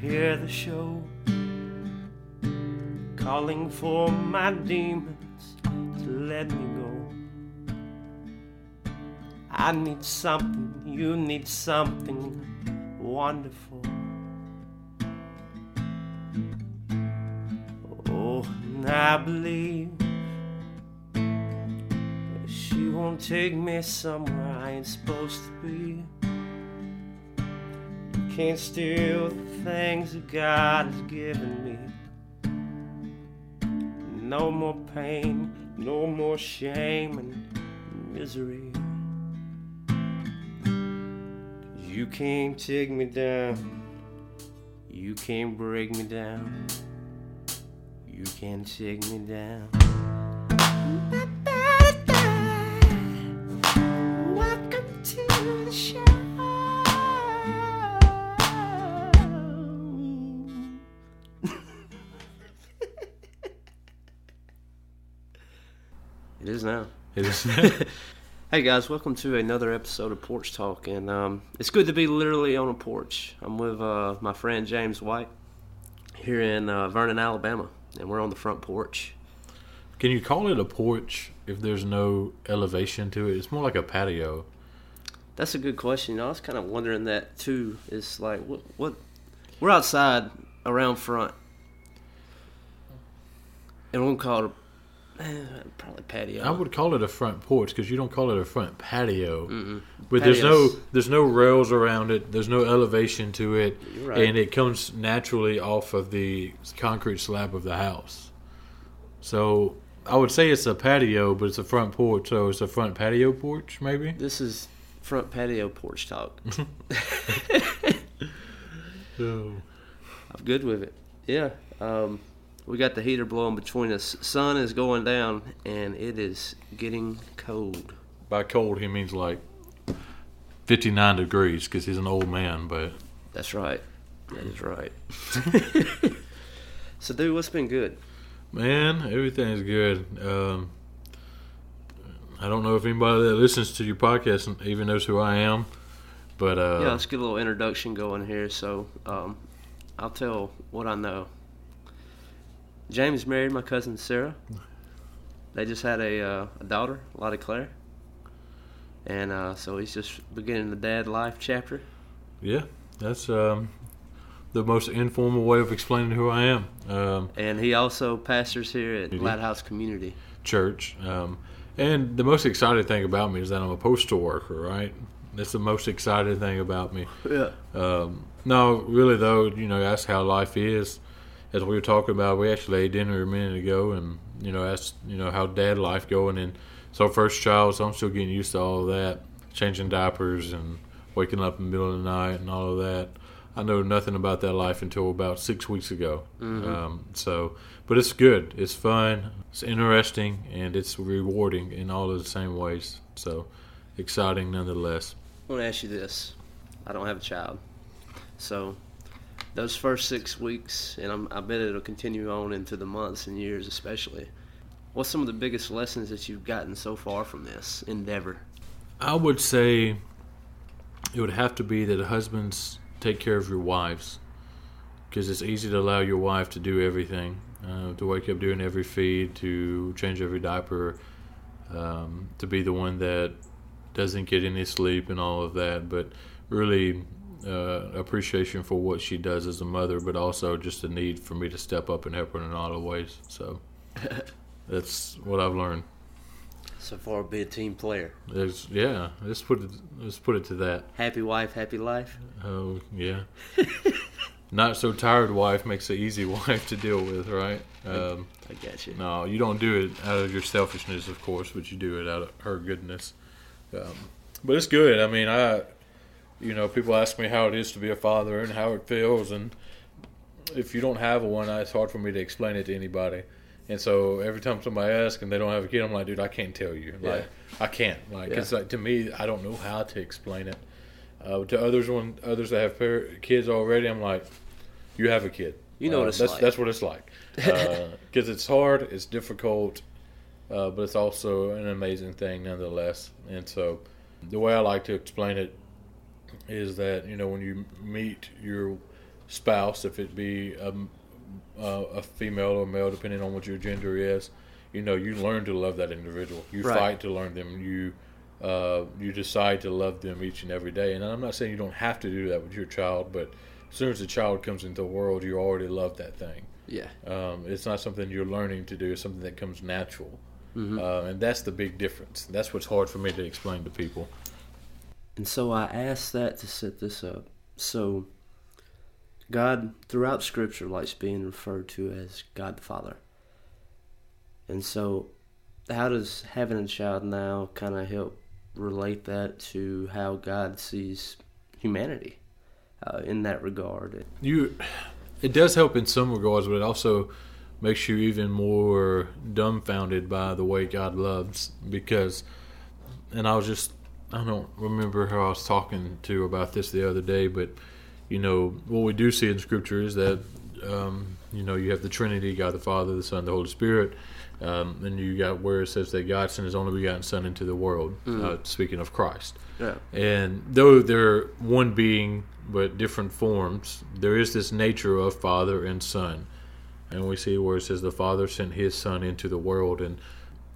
hear the show. Calling for my demons to let me go. I need something, you need something wonderful. Oh, and I believe she won't take me somewhere I ain't supposed to be. Can't steal the things that God has given me. No more pain, no more shame and misery. You can't take me down. You can't break me down. You can't take me down. Welcome to the show. It is now. It is. Hey guys, welcome to another episode of Porch Talk, and um, it's good to be literally on a porch. I'm with uh, my friend James White here in uh, Vernon, Alabama, and we're on the front porch. Can you call it a porch if there's no elevation to it? It's more like a patio. That's a good question. You know, I was kind of wondering that too. It's like what, what we're outside around front, and we'll call it a, probably patio. I would call it a front porch because you don't call it a front patio. But there's no there's no rails around it. There's no elevation to it, right. and it comes naturally off of the concrete slab of the house. So I would say it's a patio, but it's a front porch. So it's a front patio porch, maybe. This is front patio porch talk. So, I'm good with it. Yeah. Um, we got the heater blowing between us. Sun is going down, and it is getting cold. by cold, he means like 59 degrees because he's an old man. But That's right. That is right. so, dude, what's been good? Man, everything's good. Um, I don't know if anybody that listens to your podcast even knows who I am, but uh, yeah, let's get a little introduction going here. So, um, I'll tell what I know. James married my cousin Sarah. They just had a, uh, a daughter, Lottie Claire. And uh, so he's just beginning the dad life chapter. yeah, that's um, the most informal way of explaining who I am. Um, And he also pastors here at he? Lighthouse Community. church, um, and the most exciting thing about me is that I'm a postal worker. Right, that's the most exciting thing about me. Yeah. Um, no, really though, you know, that's how life is. As we were talking about, we actually ate dinner a minute ago, and you know, that's you know how dad life going. And so first child, so I'm still getting used to all of that, changing diapers and waking up in the middle of the night and all of that. I know nothing about that life until about six weeks ago. Um, so, but it's good. It's fun. It's interesting, and it's rewarding in all of the same ways. So, exciting nonetheless. I want to ask you this. I don't have a child. So, those first six weeks, and I'm, I bet it'll continue on into the months and years, especially. What's some of the biggest lessons that you've gotten so far from this endeavor? I would say it would have to be that husbands take care of your wives because it's easy to allow your wife to do everything uh, to wake up doing every feed to change every diaper um, to be the one that doesn't get any sleep and all of that but really uh, appreciation for what she does as a mother but also just a need for me to step up and help her in a lot of ways so that's what I've learned So far, be a team player. there's, yeah, let's put it let's put it to that. Happy wife, happy life. Oh yeah. Not so tired wife makes an easy wife to deal with, right? Um, I got you. no, you don't do it out of your selfishness, of course, but you do it out of her goodness. Um, but it's good. I mean, I, you know, people ask me how it is to be a father and how it feels, and if you don't have one, it's hard for me to explain it to anybody. And so every time somebody asks and they don't have a kid, I'm like, dude, I can't tell you. Like, I can't. Like, it's like to me, I don't know how to explain it. Uh, to others, when others that have par- kids already, I'm like, you have a kid. You know Uh, what it's that's like. that's what it's like. Because it's hard, it's difficult, uh, but it's also an amazing thing nonetheless. And so, the way I like to explain it is that you know when you meet your spouse, if it be a, a, a female or a male, depending on what your gender is, you know you learn to love that individual. You Right. fight to learn them. You uh, you decide to love them each and every day. And I'm not saying you don't have to do that with your child, but as soon as the child comes into the world, you already love that thing. Yeah. Um, it's not something you're learning to do. It's something that comes natural, Mm-hmm. uh, and that's the big difference. That's what's hard for me to explain to people. And so I asked that to set this up. So God throughout scripture likes being referred to as God the Father. And so how does having a child now kind of help relate that to how God sees humanity uh, in that regard? You, it does help in some regards, but it also makes you even more dumbfounded by the way God loves. Because, and I was just, I don't remember how I was talking to about this the other day, but you know what we do see in Scripture is that um, you know you have the Trinity, God the Father, the Son, the Holy Spirit. Um, and you got where it says that God sent His only begotten Son into the world. Uh, speaking of Christ, Yeah. and though they're one being but different forms, there is this nature of Father and Son. And we see where it says the Father sent His Son into the world. And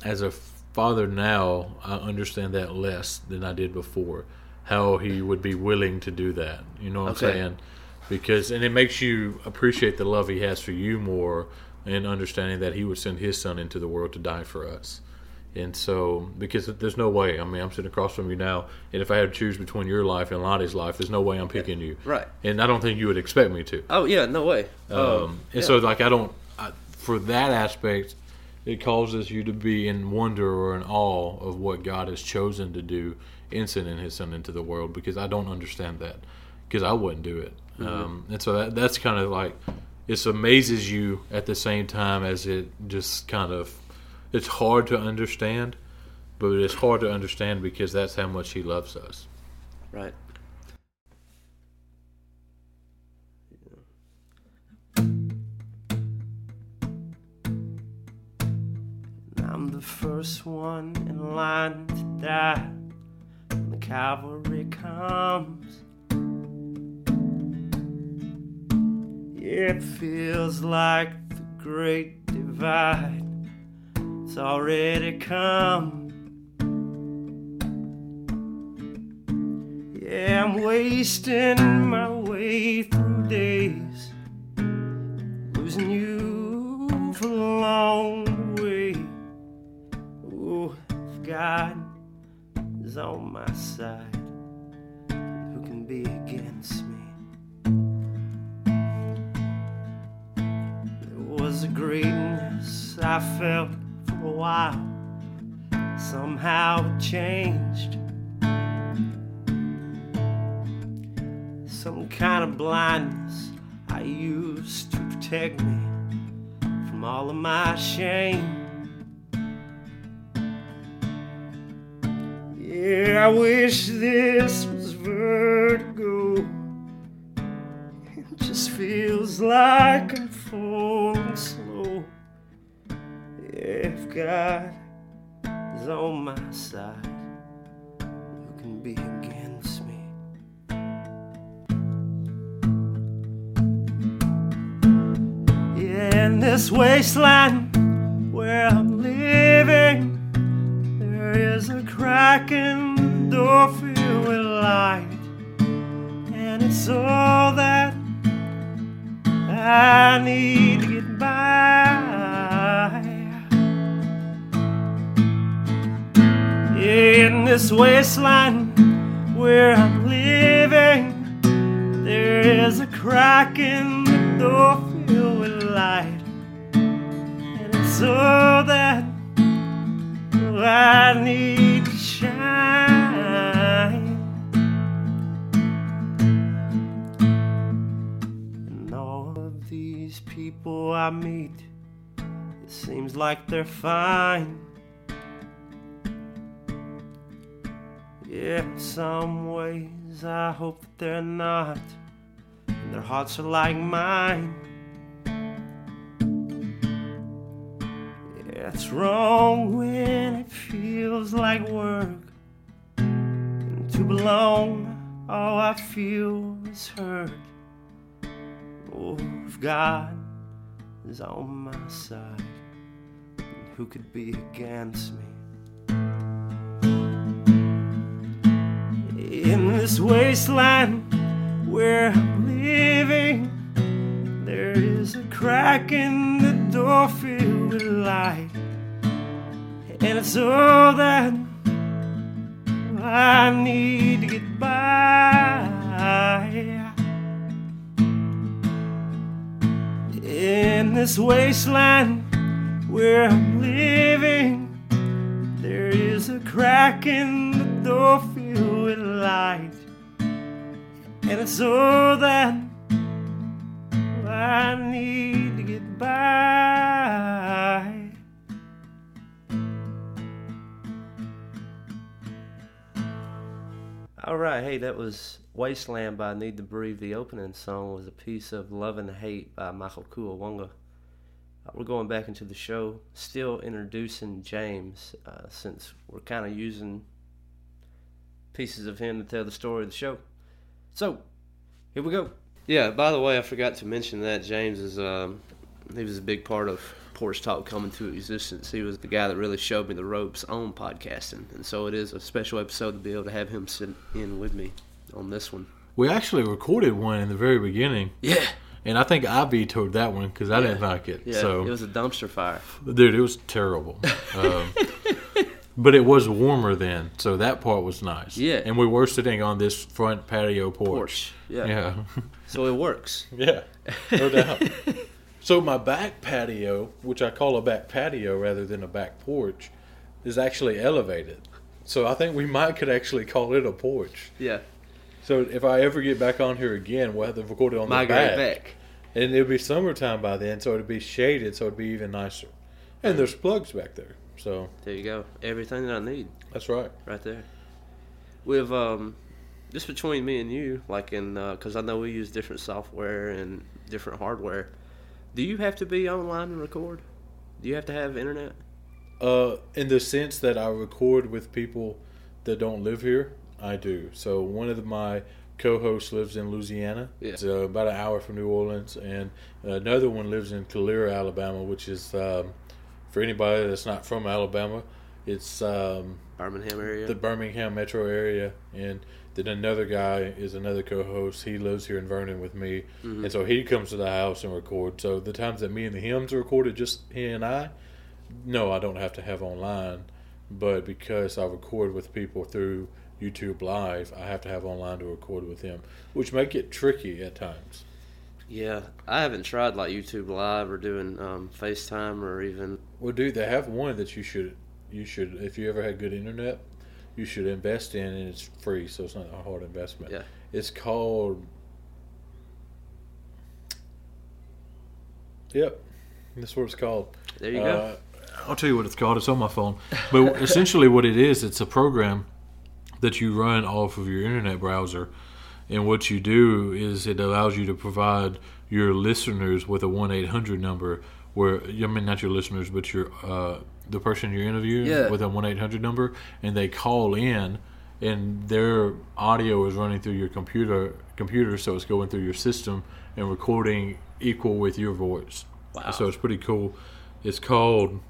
as a father now, I understand that less than I did before. How He would be willing to do that. You know what Okay. I'm saying? Because, and it makes you appreciate the love He has for you more and understanding that He would send His Son into the world to die for us. And so, because there's no way, I mean, I'm sitting across from you now, and if I had to choose between your life and Lottie's life, there's no way I'm picking you. Right. And I don't think you would expect me to. Oh yeah, no way. Um, and so, like, I don't, I, for that aspect, it causes you to be in wonder or in awe of what God has chosen to do in sending His Son into the world because I don't understand that because I wouldn't do it. Um, and so that, that's kind of like, it amazes you at the same time as it just kind of, it's hard to understand, but it's hard to understand because that's how much He loves us. Right. First one in line to die when the cavalry comes. It feels like the great divide. It's already come. Yeah, I'm wasting my way through days, losing you for along God is on my side, who can be against me? There was a greatness I felt for a while, somehow it changed. some kind of blindness I used to protect me from all of my shame. Yeah, I wish this was vertigo. It just feels like I'm falling slow. If God is on my side, who can be against me? Yeah, in this wasteland where I'm the door filled with light, and it's all that I need to get by. In this wasteland where I'm living, there is a crack in the door filled with light, and it's all that I need people I meet, it seems like they're fine. Yeah, some ways I hope that they're not. And their hearts are like mine. Yeah, it's wrong when it feels like work. And to belong all I feel is hurt. Oh, God is on my side, then who could be against me? In this wasteland where I'm living, there is a crack in the door filled with light, and it's all that I need to get by. In this wasteland where I'm living, there is a crack in the door filled with light, and it's all that I need to get by. All right, hey, that was Wasteland by Need to Breathe. The opening song was a piece of Love and Hate by Michael Kiwanuka. Uh, we're going back into the show, still introducing James, uh, since we're kind of using pieces of him to tell the story of the show. So, here we go. Yeah, by the way, I forgot to mention that James is um, he was a big part of Porch Talk coming to existence. He was the guy that really showed me the ropes on podcasting, and so it is a special episode to be able to have him sit in with me on this one. We actually recorded one in the very beginning, Yeah, and I think I vetoed that one because I didn't like it. yeah, so, it was a dumpster fire. dude, it was terrible. Um, but it was warmer then, so that part was nice. Yeah. and we were sitting on this front patio porch. Porch, yeah. Yeah, So it works. yeah, no doubt. So my back patio, which I call a back patio rather than a back porch, is actually elevated. So I think we might could actually call it a porch. Yeah, So if I ever get back on here again, we'll have to record it on my the back. back. And it'll be summertime by then, so it'll be shaded, so it'd be even nicer. And there's plugs back there, so There you go. Everything that I need. that's right. right there. With um, just between me and you, like in because I know we use different software and different hardware. Do you have to be online and record? Do you have to have internet? Uh, in the sense that I record with people that don't live here, I do. So one of the, my co-hosts lives in Louisiana. Yeah. It's uh, about an hour from New Orleans, and another one lives in Calera, Alabama, which is um, for anybody that's not from Alabama, it's um, Birmingham area. the Birmingham metro area, and then another guy is another co-host. He lives here in Vernon with me, Mhm. and so he comes to the house and records. So the times that me and the hymns are recorded, just he and I, no, I don't have to have online, but because I record with people through YouTube Live, I have to have online to record with him, which make it tricky at times. yeah, I haven't tried like YouTube Live or doing um, FaceTime or even Well, dude, they have one that you should, you should, if you ever had good internet, you should invest in, and it's free, so it's not a hard investment. Yeah. It's called. Yep, that's what it's called. there you go. Uh, I'll tell you what it's called. It's on my phone. But essentially, what it is, it's a program that you run off of your internet browser. And what you do is it allows you to provide your listeners with a 1 800 number where, I mean, not your listeners, but your uh, the person you're interviewing Yeah. with a 1 800 number. And they call in, and their audio is running through your computer, computer so it's going through your system and recording equal with your voice. Wow. So it's pretty cool. It's called.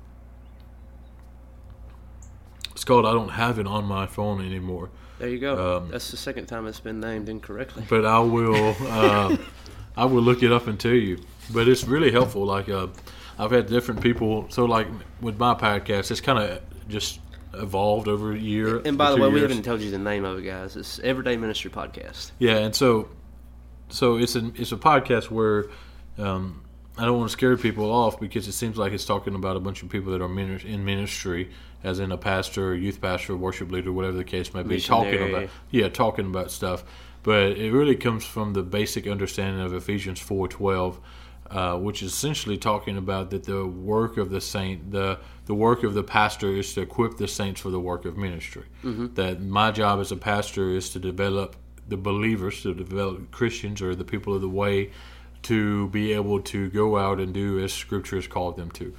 It's called. I don't have it on my phone anymore, there you go. um, That's the second time it's been named incorrectly. but I will. Uh, I will look it up and tell you. But it's really helpful. Like uh, I've had different people. So like with my podcast, it's kind of just evolved over a year. And by the way, we haven't told you the name of it, guys. It's Everyday Ministry Podcast. Yeah, and so so it's an it's a podcast where um, I don't want to scare people off because it seems like it's talking about a bunch of people that are in ministry, as in a pastor, youth pastor, worship leader, whatever the case may be, talking about yeah, talking about stuff. But it really comes from the basic understanding of Ephesians four twelve. Uh, which is essentially talking about that the work of the saint, the the work of the pastor is to equip the saints for the work of ministry. That my job as a pastor is to develop the believers, to develop Christians or the people of the way, to be able to go out and do as Scripture has called them to.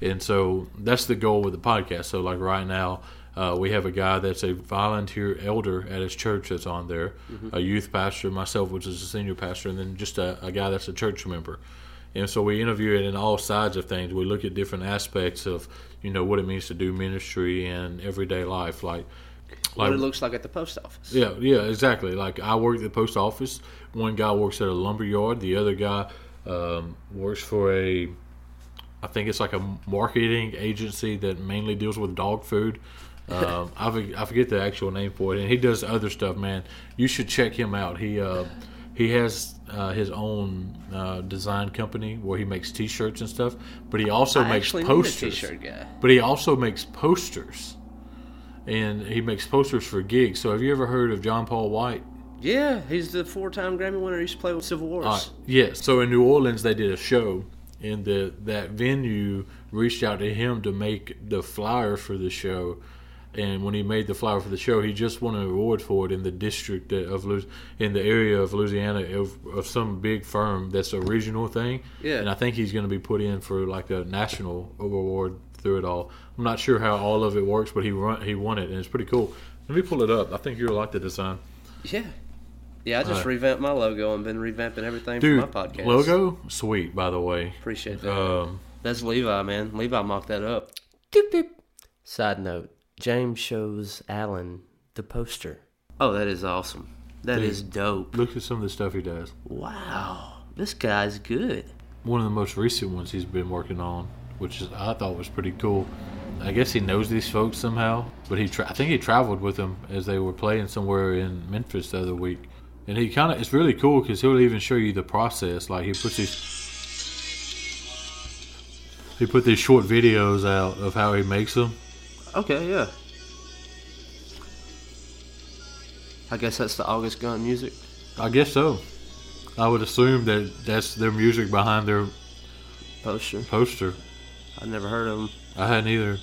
And so that's the goal with the podcast. So, like right now, Uh, we have a guy that's a volunteer elder at his church that's on there, a youth pastor, myself, which is a senior pastor, and then just a, a guy that's a church member. And so we interview it in all sides of things. We look at different aspects of, you know, what it means to do ministry and everyday life, like, like What it looks like at the post office. yeah, yeah, exactly. Like I work at the post office. One guy works at a lumber yard. The other guy um, works for a, I think it's like a marketing agency that mainly deals with dog food. Um, I, I forget the actual name for it, and he does other stuff. Man, you should check him out. He uh, he has uh, his own uh, design company where he makes T-shirts and stuff, but he also I makes posters. need a t-shirt guy. But he also makes posters, and he makes posters for gigs. So have you ever heard of John Paul White? Yeah, he's the four-time Grammy winner. He used to play with Civil Wars. Uh, yes. So in New Orleans, they did a show, and the that venue reached out to him to make the flyer for the show. And when he made the flyer for the show, he just won an award for it in the district of in the area of Louisiana of, of some big firm that's a regional thing. Yeah. And I think he's going to be put in for like a national award through it all. I'm not sure how all of it works, but he run, he won it, and it's pretty cool. Let me pull it up. I think you'll like the design. yeah, yeah. I just Uh, revamped my logo and been revamping everything Dude, for my podcast. logo sweet by the way. Appreciate that. Um, That's Levi, man. Levi mocked that up. Doop, doop. Side note: James shows Alan the poster. Oh, that is awesome. That Dude. is dope. Look at some of the stuff he does. Wow, this guy's good. One of the most recent ones he's been working on, which is I thought was pretty cool. I guess he knows these folks somehow, but he tra- I think he traveled with them as they were playing somewhere in Memphis the other week, and he kind of it's really cool because he'll even show you the process. Like he puts these he put these short videos out of how he makes them. Okay, yeah. I guess that's the August Gun music. I guess so. I would assume that that's their music behind their Poster. poster. I never heard of them. I hadn't either.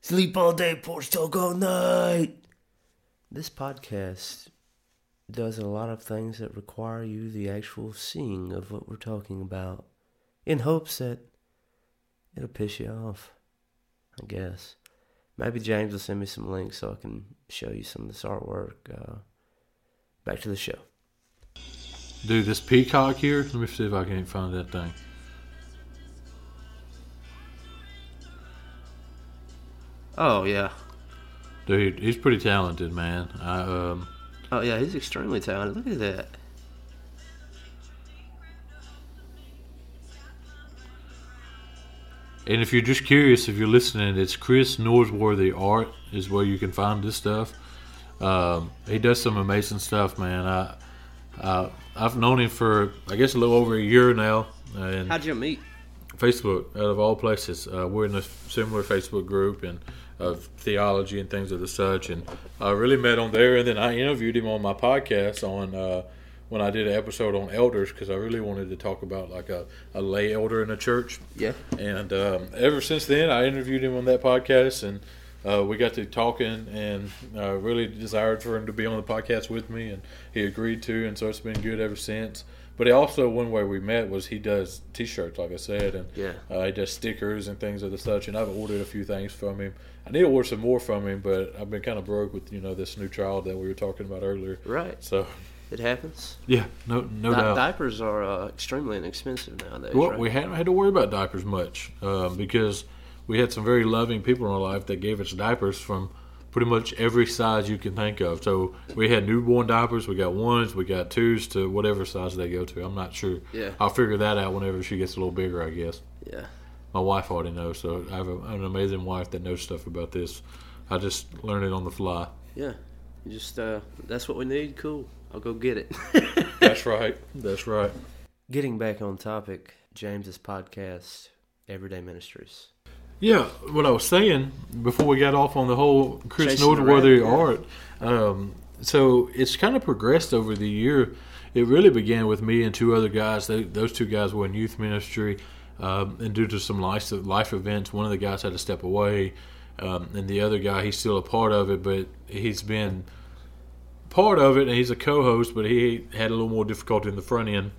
Sleep all day, porch talk all night. This podcast does a lot of things that require you the actual seeing of what we're talking about, in hopes that it'll piss you off. I guess. Maybe James will send me some links so I can show you some of this artwork. Uh, back to the show. Dude, this peacock here. Let me see if I can find that thing. Oh yeah, Dude, he's pretty talented, man. I, um, oh yeah, he's extremely talented. Look at that. and if you're just curious, if you're listening, it's Chris Norsworthy Art is where you can find this stuff. Um, he does some amazing stuff, man. I, uh, I've known him for I guess a little over a year now, and How'd you meet? Facebook, out of all places. Uh, we're in a similar Facebook group and of theology and things of the such, and I really met on there. And then I interviewed him on my podcast on uh, when I did an episode on elders because I really wanted to talk about like a, a lay elder in a church. Yeah. And um, ever since then, I interviewed him on that podcast, and uh, we got to talking, and uh, really desired for him to be on the podcast with me, and he agreed to, and so it's been good ever since. But he also one way we met was he does T-shirts, like I said, and Yeah. uh, he does stickers and things of the such. And I've ordered a few things from him. I need to order some more from him, but I've been kind of broke with you know this new child that we were talking about earlier. Right. So It happens. yeah, no no Di- doubt. diapers are uh, extremely inexpensive nowadays. Well, right? we haven't had to worry about diapers much um, because we had some very loving people in our life that gave us diapers from pretty much every size you can think of. So we had newborn diapers, we got ones, we got twos to whatever size they go to. I'm not sure. Yeah. I'll figure that out whenever she gets a little bigger, I guess. Yeah. My wife already knows, so I have a, an amazing wife that knows stuff about this. I just learned it on the fly. Yeah. You just uh, that's what we need. Cool. I'll go get it. That's right. That's right. Getting back on topic, James's podcast, Everyday Ministries. Yeah, what I was saying before we got off on the whole Chris Chasing Noteworthy art. Um, so it's kind of progressed over the year. It really began with me and two other guys. They, those two guys were in youth ministry, um, and due to some life life events, one of the guys had to step away, um, and the other guy he's still a part of it, but he's been part of it, and he's a co-host, but he had a little more difficulty in the front end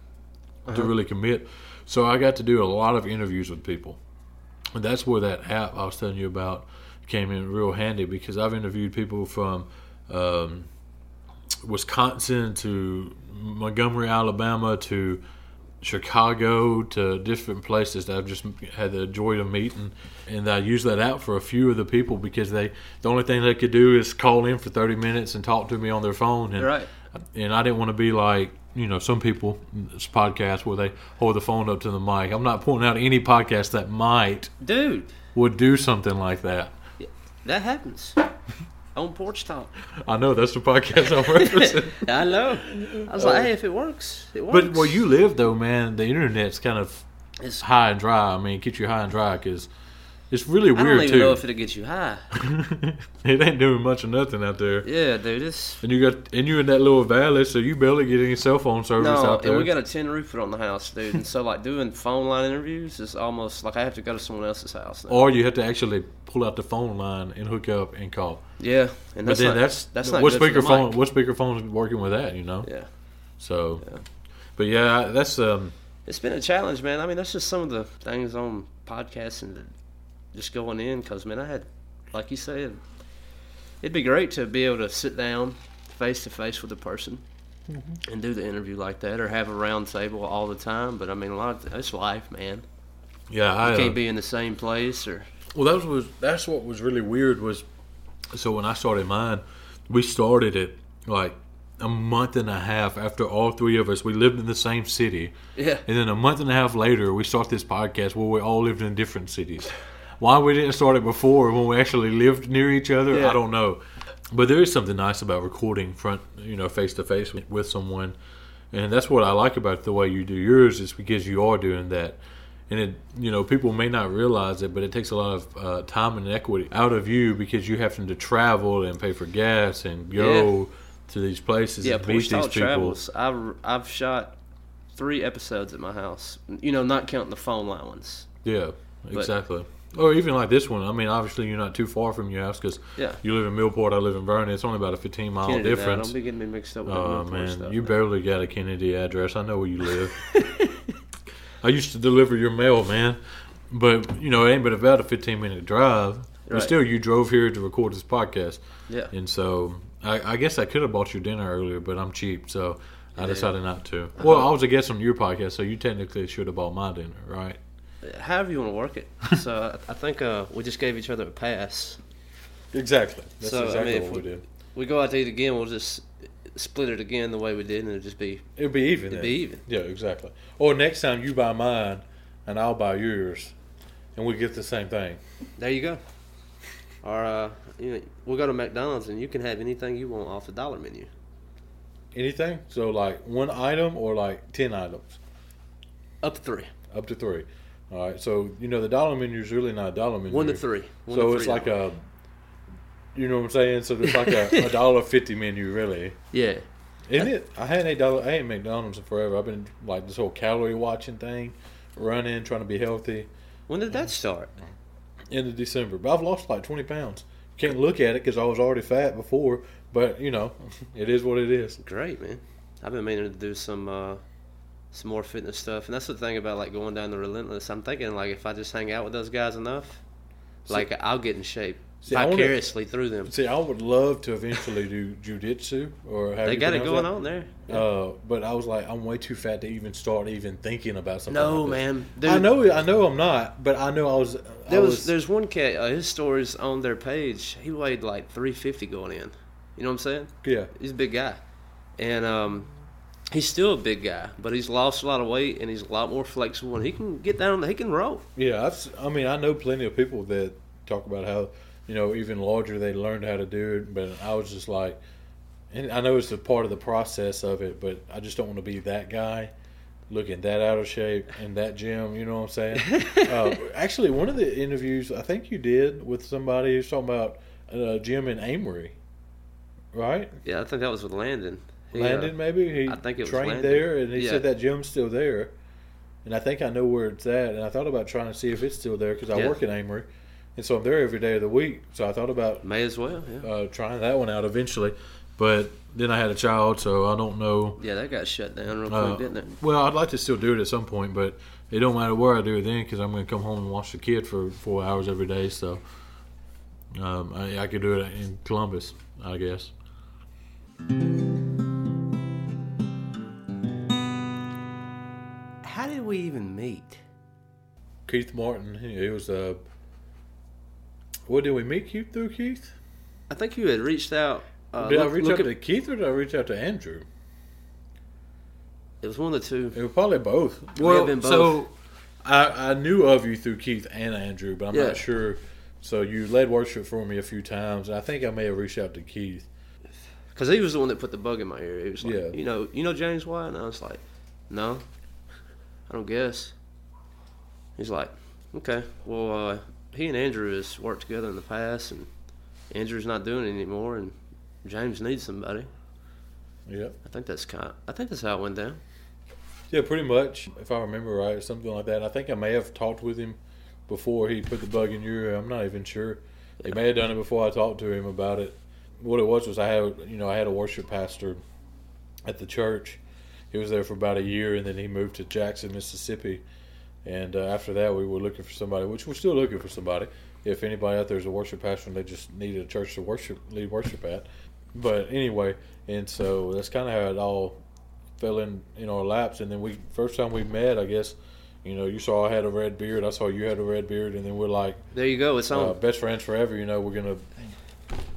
to really commit. So I got to do a lot of interviews with people. And that's where that app I was telling you about came in real handy because I've interviewed people from um, Wisconsin to Montgomery, Alabama to Chicago to different places that I've just had the joy of meeting, and I use that app for a few of the people because they the only thing they could do is call in for thirty minutes and talk to me on their phone, and Right. and I didn't want to be like you know some people this podcast where they hold the phone up to the mic. I'm not pointing out any podcast that might Dude, would do something like that. that happens. On porch talk. I know that's the podcast I'm referencing. I know. I was like, hey, if it works, it works. But where you live, though, man, the internet's kind of It's- high and dry. I mean, get you high and dry because it's really weird too. I don't even know if it'll get you high. it ain't doing much of nothing out there. Yeah, dude. It's And you got and you in that little valley, so you barely get any cell phone service no, out there. and we got a tin roof on the house, dude. And so like doing phone line interviews is almost like I have to go to someone else's house. Now. or you have to actually pull out the phone line and hook up and call. Yeah, and But then not, that's that's not what good for the speakerphone. What speakerphone's working with that? You know. Yeah, So, Yeah. but yeah, that's um. it's been a challenge, man. I mean, that's just some of the things on podcasting just going in because man, I had, like you said, it'd be great to be able to sit down face to face with a person. Mm-hmm. And do the interview like that, or have a round table all the time. But I mean, a lot of it's life, man. Yeah, I You uh, can't be in the same place, or Well, that was that's what was really weird was so when I started mine, we started it like a month and a half after all three of us we lived in the same city, yeah, and then a month and a half later we start this podcast where we all lived in different cities. Why we didn't start it before when we actually lived near each other, Yeah. I don't know. But there is something nice about recording front, you know, face to face with someone, and that's what I like about the way you do yours is because you are doing that and it you know people may not realize it but it takes a lot of uh, time and equity out of you because you have to travel and pay for gas and go to these places yeah. and meet these people travels. I've I've shot three episodes at my house. You know, not counting the phone line ones. yeah exactly or even like this one i mean obviously you're not too far from your house because Yeah. you live in millport i live in vernon it's only about a 15 mile Kennedy now, difference Don't be getting me mixed up with oh man stuff. you barely got a kennedy address i know where you live i used to deliver your mail man but you know it ain't but about a 15 minute drive but still you drove here to record this podcast yeah. And so I, I guess I could have bought you dinner earlier, but I'm cheap, so I Yeah. decided not to. Uh-huh. Well, I was a guest on your podcast, so you technically should have bought my dinner, right? However you want to work it. so I, I think uh, we just gave each other a pass. Exactly. That's So, I exactly mean, if what we did. We go out to eat again. We'll just split it again the way we did, and it'll just be It'd be even. it'll then. be even. Yeah, exactly. Or next time you buy mine, and I'll buy yours, and we get the same thing. There you go. Or uh, you know, we'll go to McDonald's and you can have anything you want off the dollar menu. Anything? So like one item or like ten items, Up to three. up to three. All right. So you know the dollar menu is really not a dollar menu. One to three. One so to it's three like dollars. a, you know what I'm saying? So it's like a, a dollar fifty menu, really. yeah. Isn't it? I hadn't ate dollar. I ate McDonald's in forever. I've been like this whole calorie watching thing, running, trying to be healthy. When did that start? End of December, but I've lost like twenty pounds. Can't look at it because I was already fat before. But you know, it is what it is. Great, man. I've been meaning to do some uh, some more fitness stuff, and that's the thing about like going down the relentless. I'm thinking like if I just hang out with those guys enough, like I'll get in shape See, I wanna- vicariously through them. See, I would love to eventually do jujitsu or have They you got it going that? on there. Uh, but I was like, I'm way too fat to even start even thinking about something. No, like man. I know, I know, I'm not. But I know I was. I There was, was there's one cat. Uh, his stories on their page. He weighed like 350 going in. You know what I'm saying? yeah. He's a big guy, and um, he's still a big guy, but he's lost a lot of weight and he's a lot more flexible and he can get down. He can roll. Yeah, I've, I mean, I know plenty of people that talk about how, you know, even larger they learned how to do it. But I was just like, and I know it's a part of the process of it, but I just don't want to be that guy looking that out of shape in that gym. You know what I'm saying? uh, actually, one of the interviews I think you did with somebody who's talking about a gym in Amory, right? Yeah, I think that was with Landon. Landon, maybe he I think it trained Landon. there, and he Yeah. said that gym's still there. And I think I know where it's at. And I thought about trying to see if it's still there because I Yeah. work in Amory, and so I'm there every day of the week. So I thought about may as well. Yeah. uh, trying that one out eventually. But then I had a child, so I don't know. Yeah, that got shut down real quick, Uh, didn't it? Well, I'd like to still do it at some point, but it don't matter where I do it then because I'm going to come home and watch the kid for four hours every day. So um, I, I could do it in Columbus, I guess. We even meet? Keith Martin, he he was Uh, what did we meet Keith through Keith? I think you had reached out. Uh, did I reach out at- to Keith or did I reach out to Andrew? It was one of the two. It was probably both. Well, been both. so I, I knew of you through Keith and Andrew, but I'm Yeah. not sure. So you led worship for me a few times. and I think I may have reached out to Keith. Because he was the one that put the bug in my ear. He was like, Yeah. you know, you know James White, and I was like, no, I don't guess. He's like, okay, well, uh, he and Andrew has worked together in the past, and Andrew's not doing it anymore, and James needs somebody. Yep. I think that's kind. I think that's how it went down. Yeah, pretty much, if I remember right, or something like that. I think I may have talked with him before he put the bug in your ear. I'm not even sure. He may have done it before I talked to him about it. What it was was I had, you know, I had a worship pastor at the church. He was there for about a year, and then he moved to Jackson, Mississippi. And uh, after that, we were looking for somebody, which we're still looking for somebody. If anybody out there is a worship pastor and they just needed a church to worship, lead worship at. But anyway, and so that's kind of how it all fell in in our laps. And then we first time we met, I guess, you know, you saw I had a red beard, I saw you had a red beard, and then we're like There you go. It's on. uh, best friends forever. You know, we're gonna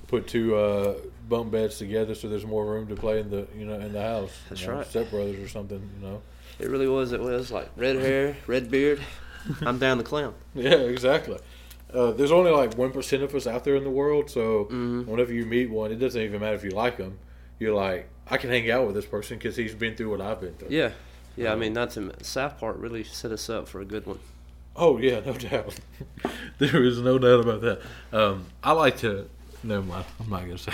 put two uh, bunk beds together so there's more room to play in the you know in the house. That's you know, right. Step brothers or something. You know. it really was. It was like red hair, red beard. I'm down the clown. Yeah, exactly. Uh, there's only like one percent of us out there in the world, so Mhm. whenever you meet one, it doesn't even matter if you like them. You're like, I can hang out with this person because he's been through what I've been through. Yeah, yeah. I Um, mean, not to South Park really set us up for a good one. Oh yeah, no doubt. there is no doubt about that. Um, I like to. Never mind. I'm not gonna say.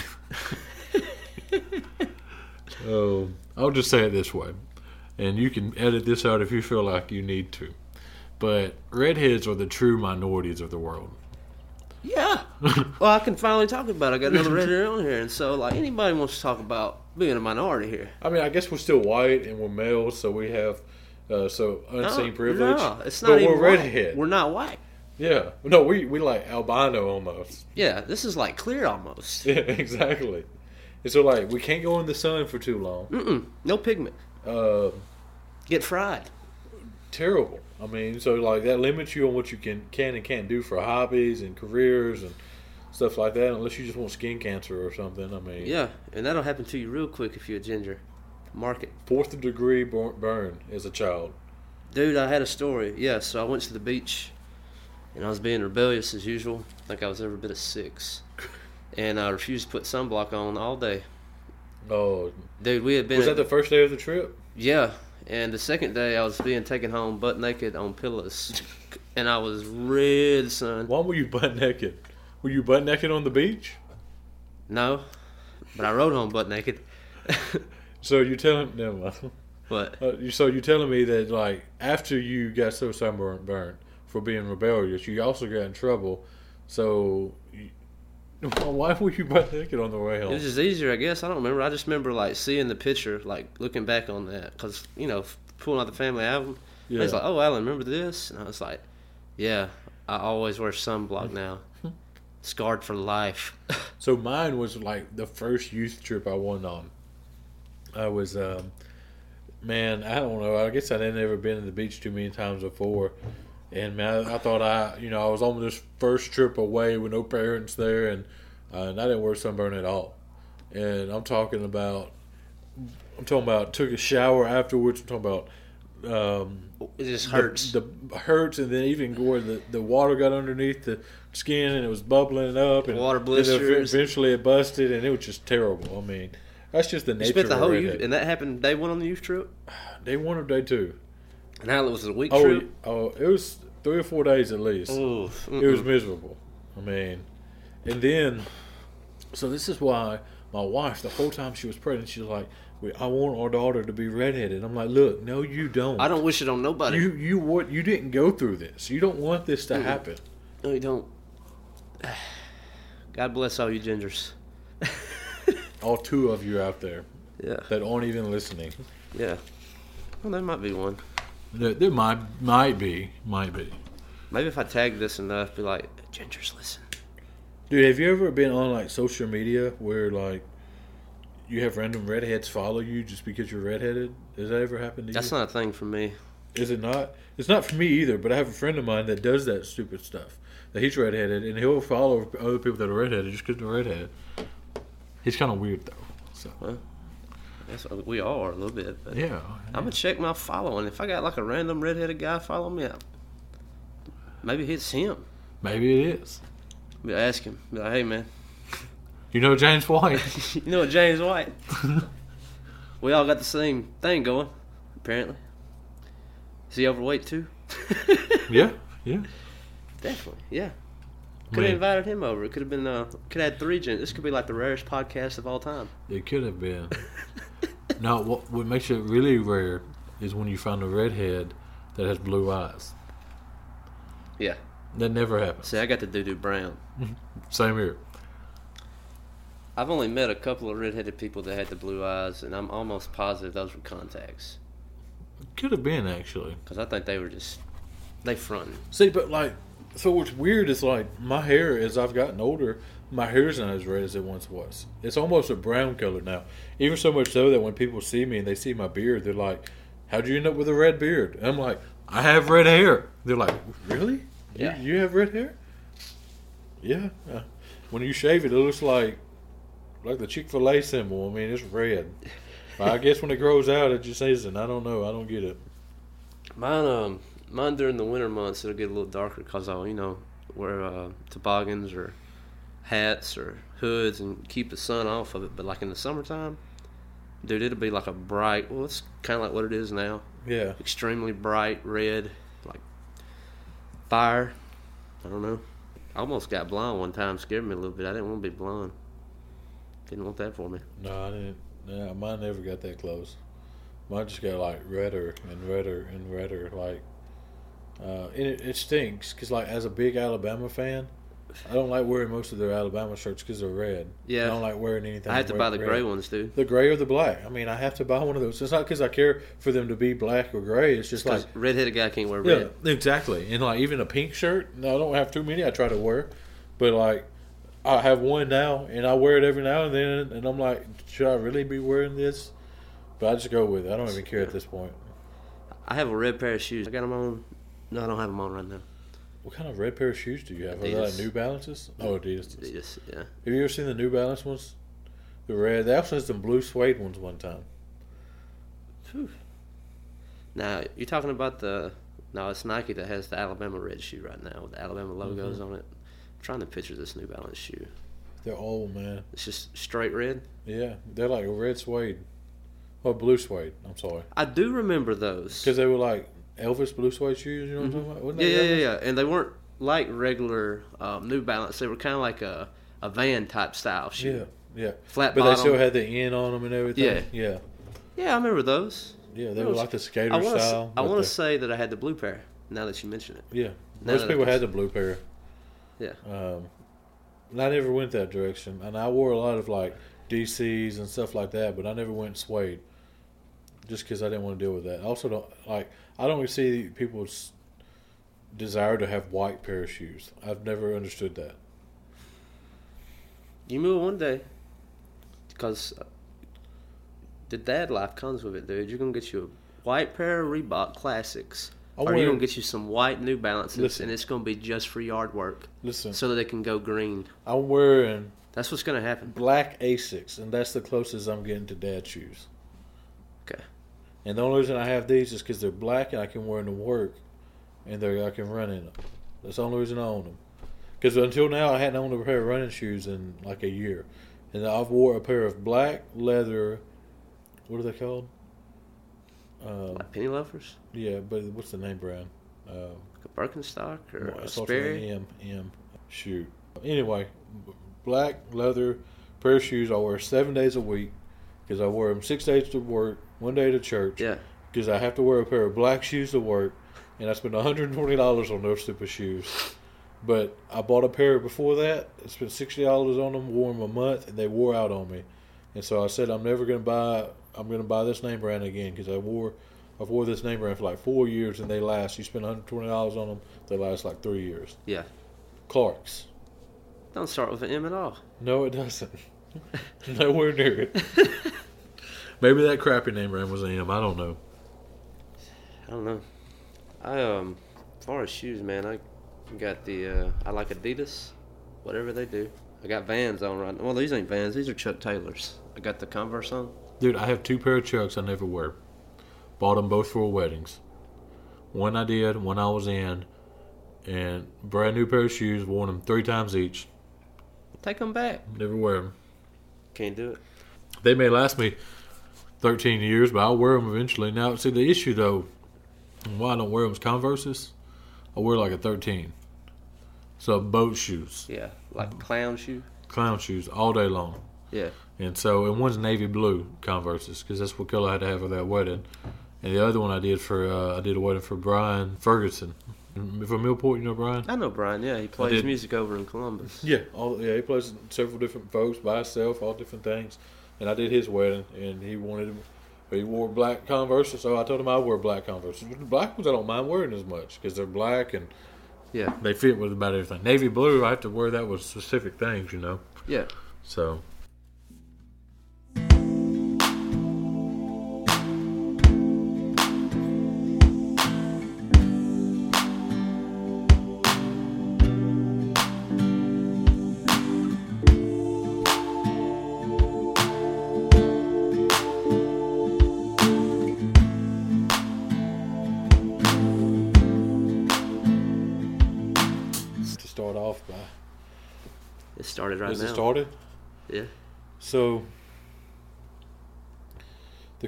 oh, I'll just say it this way, and you can edit this out if you feel like you need to. But redheads are the true minorities of the world. Yeah. well, I can finally talk about. it. I got another red hair on here, and so like anybody wants to talk about being a minority here. I mean, I guess we're still white and we're male, so we have uh, so unseen no, privilege. No, it's not but even we're white. redhead. We're not white. Yeah, no, we we like albino almost. Yeah, this is like clear almost. Yeah, exactly. And so like we can't go in the sun for too long. Mm-mm, no pigment. Uh, Get fried. terrible. I mean, so like that limits you on what you can can and can't do for hobbies and careers and stuff like that, unless you just want skin cancer or something. I mean, Yeah, and that'll happen to you real quick if you're a ginger. Mark it. fourth degree burn, burn as a child. Dude, I had a story. Yeah, so I went to the beach, and I was being rebellious as usual. I think I was every bit of six, and I refused to put sunblock on all day. Oh, Dude, we had been. was at- that the first day of the trip? Yeah, and the second day I was being taken home butt naked on pillows, and I was red, son. Why were you butt naked? Were you butt naked on the beach? No, but I rode home butt naked. So you telling mind. but Uh, you- so you telling me that like after you got so sunburned burned for being rebellious, you also got in trouble. So you, why were you butt naked on the way home? it was just easier, I guess. I don't remember. I just remember like seeing the picture, like looking back on that, because you know, pulling out the family album. yeah. He's like, "Oh, Alan, remember this?" And I was like, "Yeah, I always wear sunblock now, scarred for life." So mine was like the first youth trip I went on. I was, um, man, I don't know. I guess I had never been to the beach too many times before, and man, I, I thought I, you know, I was on this first trip away with no parents there, and, uh, and I didn't wear sunburn at all. And I'm talking about, I'm talking about took a shower afterwards. I'm talking about. Um, it just hurts. The, hurts, and then even where the, the water got underneath the skin and it was bubbling up, and Water and blisters. eventually, it busted, and it was just terrible. I mean, that's just the you nature. spent the whole youth, and that happened day one on the youth trip. Day one or day two? And now it was a week Oh, trip. oh, it was three or four days at least. Oof, It was miserable. I mean, and then, so this is why my wife, the whole time she was pregnant, she was like, "I want our daughter to be redheaded." I'm like, "Look, no, you don't. I don't wish it on nobody. You you what? You didn't go through this. You don't want this to Mm-mm. happen." No, you don't. God bless all you gingers. all two of you out there Yeah, that aren't even listening. yeah. Well, there might be one. There, there might might be, might be. Maybe if I tag this enough, be like, Gingers, listen. Dude, have you ever been on like social media where like you have random redheads follow you just because you're redheaded? Does that ever happen to you? That's you? not a thing for me. Is it not? It's not for me either. But I have a friend of mine that does that stupid stuff. That he's redheaded, and he'll follow other people that are redheaded just because they're redheaded. He's kind of weird though. So That's, we all are a little bit, but yeah, I'm gonna check my following. If I got like a random redheaded guy follow me up, maybe it's him. maybe it is. Be ask him. Be like, hey man, You know James White? you know James White? we all got the same thing going, apparently. Is he overweight too? yeah, yeah. Definitely, yeah. Could have invited him over. It could have been. Uh, could have had three gens. This could be like the rarest podcast of all time. It could have been. now, what what makes it really rare is when you find a redhead that has blue eyes. Yeah. That never happens. See, I got the doo doo brown. Same here. I've only met a couple of redheaded people that had the blue eyes, and I'm almost positive those were contacts. Could have been actually. Because I think they were just they fronting. See, but like, so what's weird is like my hair as I've gotten older, my hair's not as red as it once was. It's almost a brown color now. Even so much so that when people see me and they see my beard, they're like, "How'd you end up with a red beard?" And I'm like, "I have red hair." They're like, "Really? Yeah. You, you have red hair?" Yeah. Uh, when you shave it, it looks like like the Chick Fil A symbol. I mean, it's red. I guess when it grows out, it just isn't. I don't know. I don't get it. Mine, um, mine during the winter months it'll get a little darker because I'll you know wear uh, toboggans or hats or hoods and keep the sun off of it. But like in the summertime, dude, it'll be like a bright. Well, it's kind of like what it is now. Yeah. Extremely bright red, like fire. I don't know. I almost got blonde one time. Scared me a little bit. I didn't want to be blonde. Didn't want that for me. No, I didn't. Yeah, mine never got that close. Mine just got like redder and redder and redder. Like, uh, and it, it stinks because like as a big Alabama fan, I don't like wearing most of their Alabama shirts because they're red. Yeah. I don't like wearing anything. I had to buy the red. gray ones, dude. The gray or the black. I mean, I have to buy one of those. It's not because I care for them to be black or gray. It's just like redheaded guy can't wear yeah, red. exactly. And like even a pink shirt. No, I don't have too many. I try to wear, but like I have one now, and I wear it every now and then. And I'm like, should I really be wearing this? But I just go with it. I don't even care at this point. I have a red pair of shoes. I got them on. No, I don't have them on right now. What kind of red pair of shoes do you have? Are they like New Balances? Oh, Adidas. Adidas, yeah. Have you ever seen the New Balance ones? The red. They also had some blue suede ones one time. Now you're talking about the. No, it's Nike that has the Alabama red shoe right now with the Alabama logos Mm-hmm. on it. I'm trying to picture this New Balance shoe. They're old, man. It's just straight red. Yeah, they're like a red suede. Or blue suede. I'm sorry. I do remember those. Because they were like Elvis blue suede shoes. You know what I'm talking about? Yeah, yeah, yeah, yeah. And they weren't like regular um, New Balance. They were kind of like a, a van type style shoe. Yeah, yeah. Flat But bottom. they still had the N on them and everything. Yeah. yeah, yeah, I remember those. yeah. They were like the skater I want to. style. I want to say that I had the blue pair. Now that you mention it. Yeah, Now most people had the blue pair. Yeah. Um, and I never went that direction, and I wore a lot of like DCs and stuff like that, but I never went suede, just because I didn't want to deal with that. I also don't like. I don't see people's desire to have white pair of shoes. I've never understood that. You move one day, because uh, the dad life comes with it, dude. You're gonna get you a white pair of Reebok Classics, I or you're gonna get you some white New Balances, Listen. and it's gonna be just for yard work, Listen, so that they can go green. I'm wearing That's what's gonna happen. black Asics, and that's the closest I'm getting to dad shoes. Okay. And the only reason I have these is because they're black and I can wear them to work, and they I can run in them. That's the only reason I own them. Because until now I hadn't owned a pair of running shoes in like a year, and I've wore a pair of black leather. What are they called? Um, Like penny loafers, yeah, but what's the name brand? Um, like a Birkenstock or Well, a it starts with an Sperry. M M. Shoot. Anyway, black leather pair of shoes I wear seven days a week because I wear them six days to work, one day to church. Yeah. Because I have to wear a pair of black shoes to work, and I spent one hundred and twenty dollars on those stupid shoes. But I bought a pair before that. I spent sixty dollars on them, wore them a month, and they wore out on me. and so I said I'm never going to buy. I'm going to buy this name brand again because I wore. I've wore this name brand for like four years and they last. You spend 120 dollars on them, they last like three years. Yeah. Clark's. Don't start with an M at all. No, it doesn't. Nowhere near it. Maybe that crappy name brand was an I don't know. I don't know. I um, as far as shoes, man, I got the uh, I like Adidas, whatever they do. I got Vans on right now. Well, these ain't Vans. These are Chuck Taylors. I got the Converse on. Dude, I have two pair of Chucks I never wear. Bought them both for weddings. One I did, one I was in, and brand new pair of shoes. Worn them three times each. Take them back. Never wear them. Can't do it. They may last me 13 years, but I'll wear them eventually. Now, see, the issue though, why I don't wear them is Converses. I wear like a 13. So boat shoes, Yeah, like clown shoe. clown shoes all day long. Yeah. And so, and one's navy blue Converses because that's what color I had to have for that wedding. And the other one I did for uh, I did a wedding for Brian Ferguson from Millport. You know Brian? I know Brian. Yeah, he plays music over in Columbus. Yeah, all yeah. He plays several different folks by himself, all different things. And I did his wedding, and he wanted he wore black Converse, so I told him I wear black Converse. The black ones I don't mind wearing as much because they're black and Yeah. they fit with about everything. Navy blue, I have to wear that with specific things, you know. Yeah. So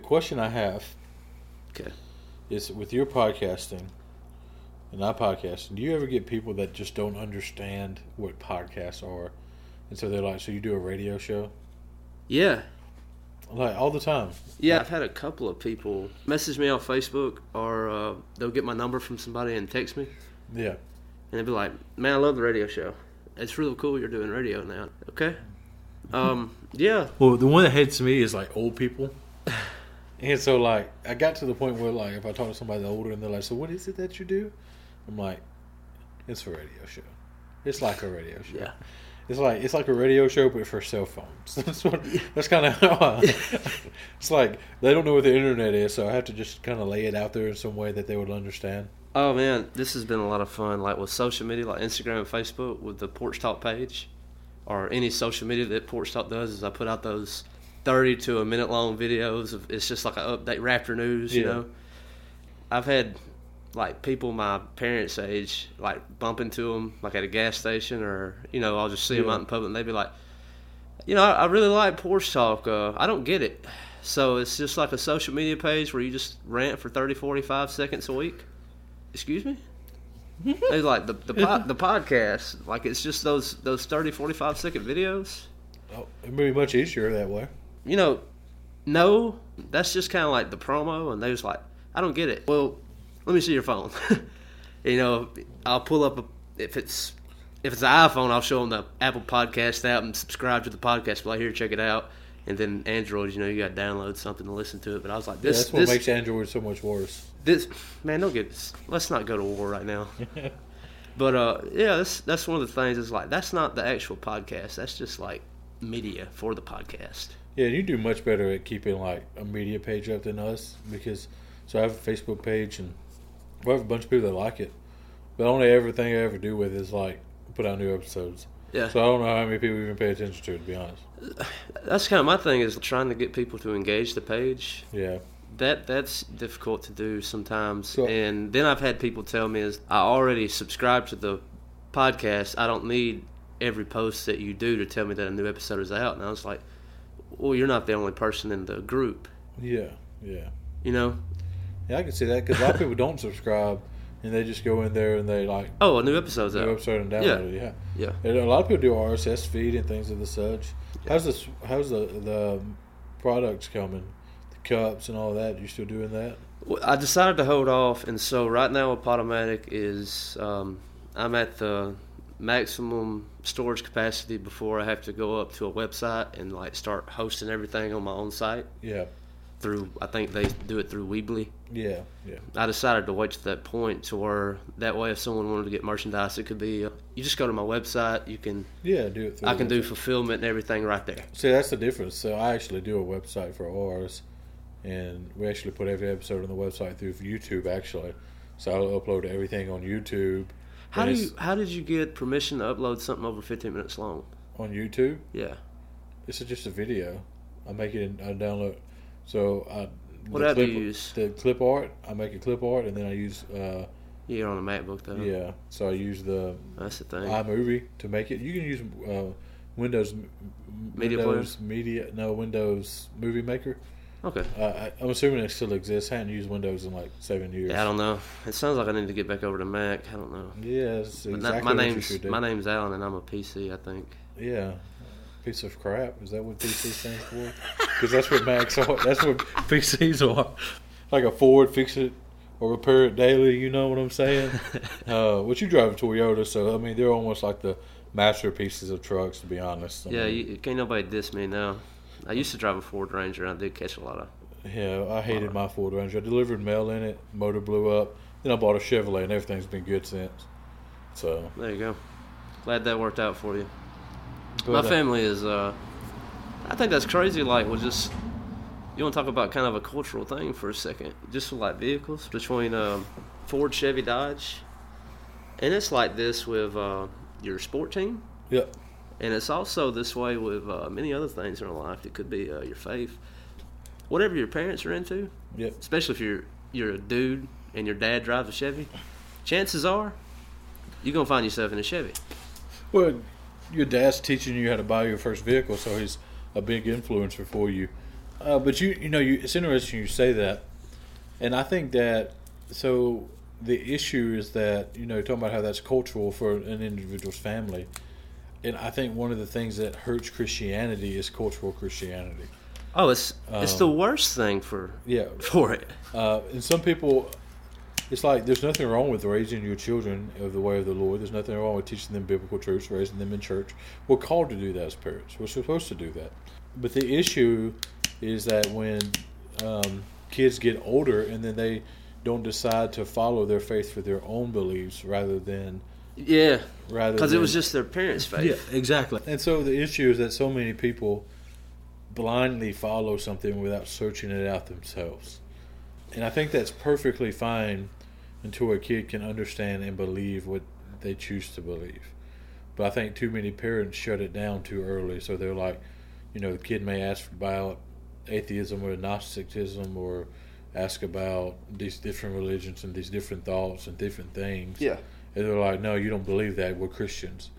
question I have Okay. is with your podcasting and I podcasting, do you ever get people that just don't understand what podcasts are? And so they're like, So you do a radio show? Yeah. Like all the time. Yeah, I've had a couple of people message me on Facebook or uh, they'll get my number from somebody and text me. Yeah. And they'd be like, man, I love the radio show. It's really cool you're doing radio now. Okay. Um, yeah. Well, the one that hates me is like old people. And so, like, I got to the point where, like, if I talk to somebody older and they're like, "So, what is it that you do?" I'm like, "It's a radio show. It's like a radio show. Yeah. It's like it's like a radio show, but for cell phones. that's what. That's kind of how. I, it's like they don't know what the internet is, so I have to just kind of lay it out there in some way that they would understand. Oh man, this has been a lot of fun. Like with social media, like Instagram and Facebook, with the Porch Talk page, or any social media that Porch Talk does, is I put out those thirty to a minute long videos. Of, it's just like an update Raptor news, you know. I've had like people my parents' age like bump into them like at a gas station, or you know, I'll just see them out in public, and they'd be like, you know, I, I really like Porch Talk. Uh, I don't get it. So it's just like a social media page where you just rant for 30, 45 seconds a week. Excuse me? It's like the the, po- the podcast, like it's just those those 30, 45 second videos. Oh, it'd be much easier that way. You know, no, that's just kind of like the promo, and they was like, I don't get it. Well, let me see your phone. you know, I'll pull up a, if it's if it's an iPhone, I'll show them the Apple Podcast app and subscribe to the podcast. Like here, check it out. And then Android, you know, you got to download something to listen to it. But I was like, Yeah, this, that's what this, makes Android so much worse. this man don't get this let's not go to war right now but uh yeah that's that's one of the things is like that's not the actual podcast that's just like media for the podcast Yeah, you do much better at keeping like a media page up than us because so I have a Facebook page and we have a bunch of people that like it, but only everything I ever do with is like put out new episodes. yeah. So I don't know how many people even pay attention to it. To be honest, that's kind of my thing is trying to get people to engage the page. Yeah, that that's difficult to do sometimes. So- and then i've had people tell me is i already subscribe to the podcast. I don't need every post that you do to tell me that a new episode is out. And i was like well you're not the only person in the group yeah, yeah, you know yeah. I can see that because a lot of people don't subscribe and they just go in there and they like oh a new episode's new out episode and download it. Yeah, yeah And a lot of people do RSS feed and things of the such. How's this? How's the the products coming? The cups and all that. You still doing that? Well, I decided to hold off, and so right now, with Podomatic is um, I'm at the maximum storage capacity before I have to go up to a website and like start hosting everything on my own site Yeah. through. I think they do it through Weebly. Yeah. Yeah. I decided to wait to that point to where that way, if someone wanted to get merchandise, it could be uh, you just go to my website. You can Yeah. Do it. Through I can do fulfillment and everything right there. See, that's the difference. So I actually do a website for ours, and we actually put every episode on the website through YouTube. Actually, so I'll upload everything on YouTube. How do you how did you get permission to upload something over 15 minutes long? on YouTube? Yeah. This is just a video. I make it. In, I download. So I. What app do clip, you use? The clip art. I make a clip art, and then I use. Uh, You're on a MacBook though. yeah. So I use the That's the thing. iMovie to make it. You can use uh, Windows Media Windows Media. No, Windows Movie Maker. Okay. Uh, I, I'm assuming it still exists. I haven't used Windows in like seven years. Yeah, I don't know. It sounds like I need to get back over to Mac. I don't know. Yeah, exactly not- my name's my name's Alan, and I'm a PC. I think. Yeah, piece of crap. Is that what PC stands for? Because that's what Macs are. That's what PCs are. Like a Ford, fix it or repair it daily. You know what I'm saying? uh, but you drive a Toyota, so I mean they're almost like the masterpieces of trucks. To be honest. I yeah, mean, you, can't nobody diss me now. I used to drive a Ford Ranger, and I did catch a lot of. Yeah, I hated my Ford Ranger. I delivered mail in it. Motor blew up. Then I bought a Chevrolet, and everything's been good since. So, There you go. Glad that worked out for you. but, My family is. uh I think that's crazy. Like, we'll just. You want to talk about kind of a cultural thing for a second? Just like vehicles between um, Ford, Chevy, Dodge, and it's like this with uh, your sport team. Yeah. And it's also this way with uh, many other things in our life. It could be uh, your faith, whatever your parents are into. Yep. Especially if you're you're a dude and your dad drives a Chevy. Chances are, you're gonna find yourself in a Chevy. Well, your dad's teaching you how to buy your first vehicle, so he's a big influencer for you. Uh, but you, you know, you, it's interesting you say that, and I think that so the issue is that you know talking about how that's cultural for an individual's family, and I think one of the things that hurts Christianity is cultural Christianity. Oh, it's it's Um, the worst thing for Yeah, for it. uh, and some people, it's like there's nothing wrong with raising your children of the way of the Lord. There's nothing wrong with teaching them biblical truths, raising them in church. We're called to do that as parents. We're supposed to do that. But the issue is that when um, kids get older and then they don't decide to follow their faith for their own beliefs rather than Yeah, rather because it was just their parents' faith. yeah, exactly. And so the issue is that so many people blindly follow something without searching it out themselves. And I think that's perfectly fine until a kid can understand and believe what they choose to believe. But I think too many parents shut it down too early. So they're like, you know, the kid may ask about atheism or Gnosticism or ask about these different religions and these different thoughts and different things. Yeah. And they're like, no, you don't believe that. We're Christians.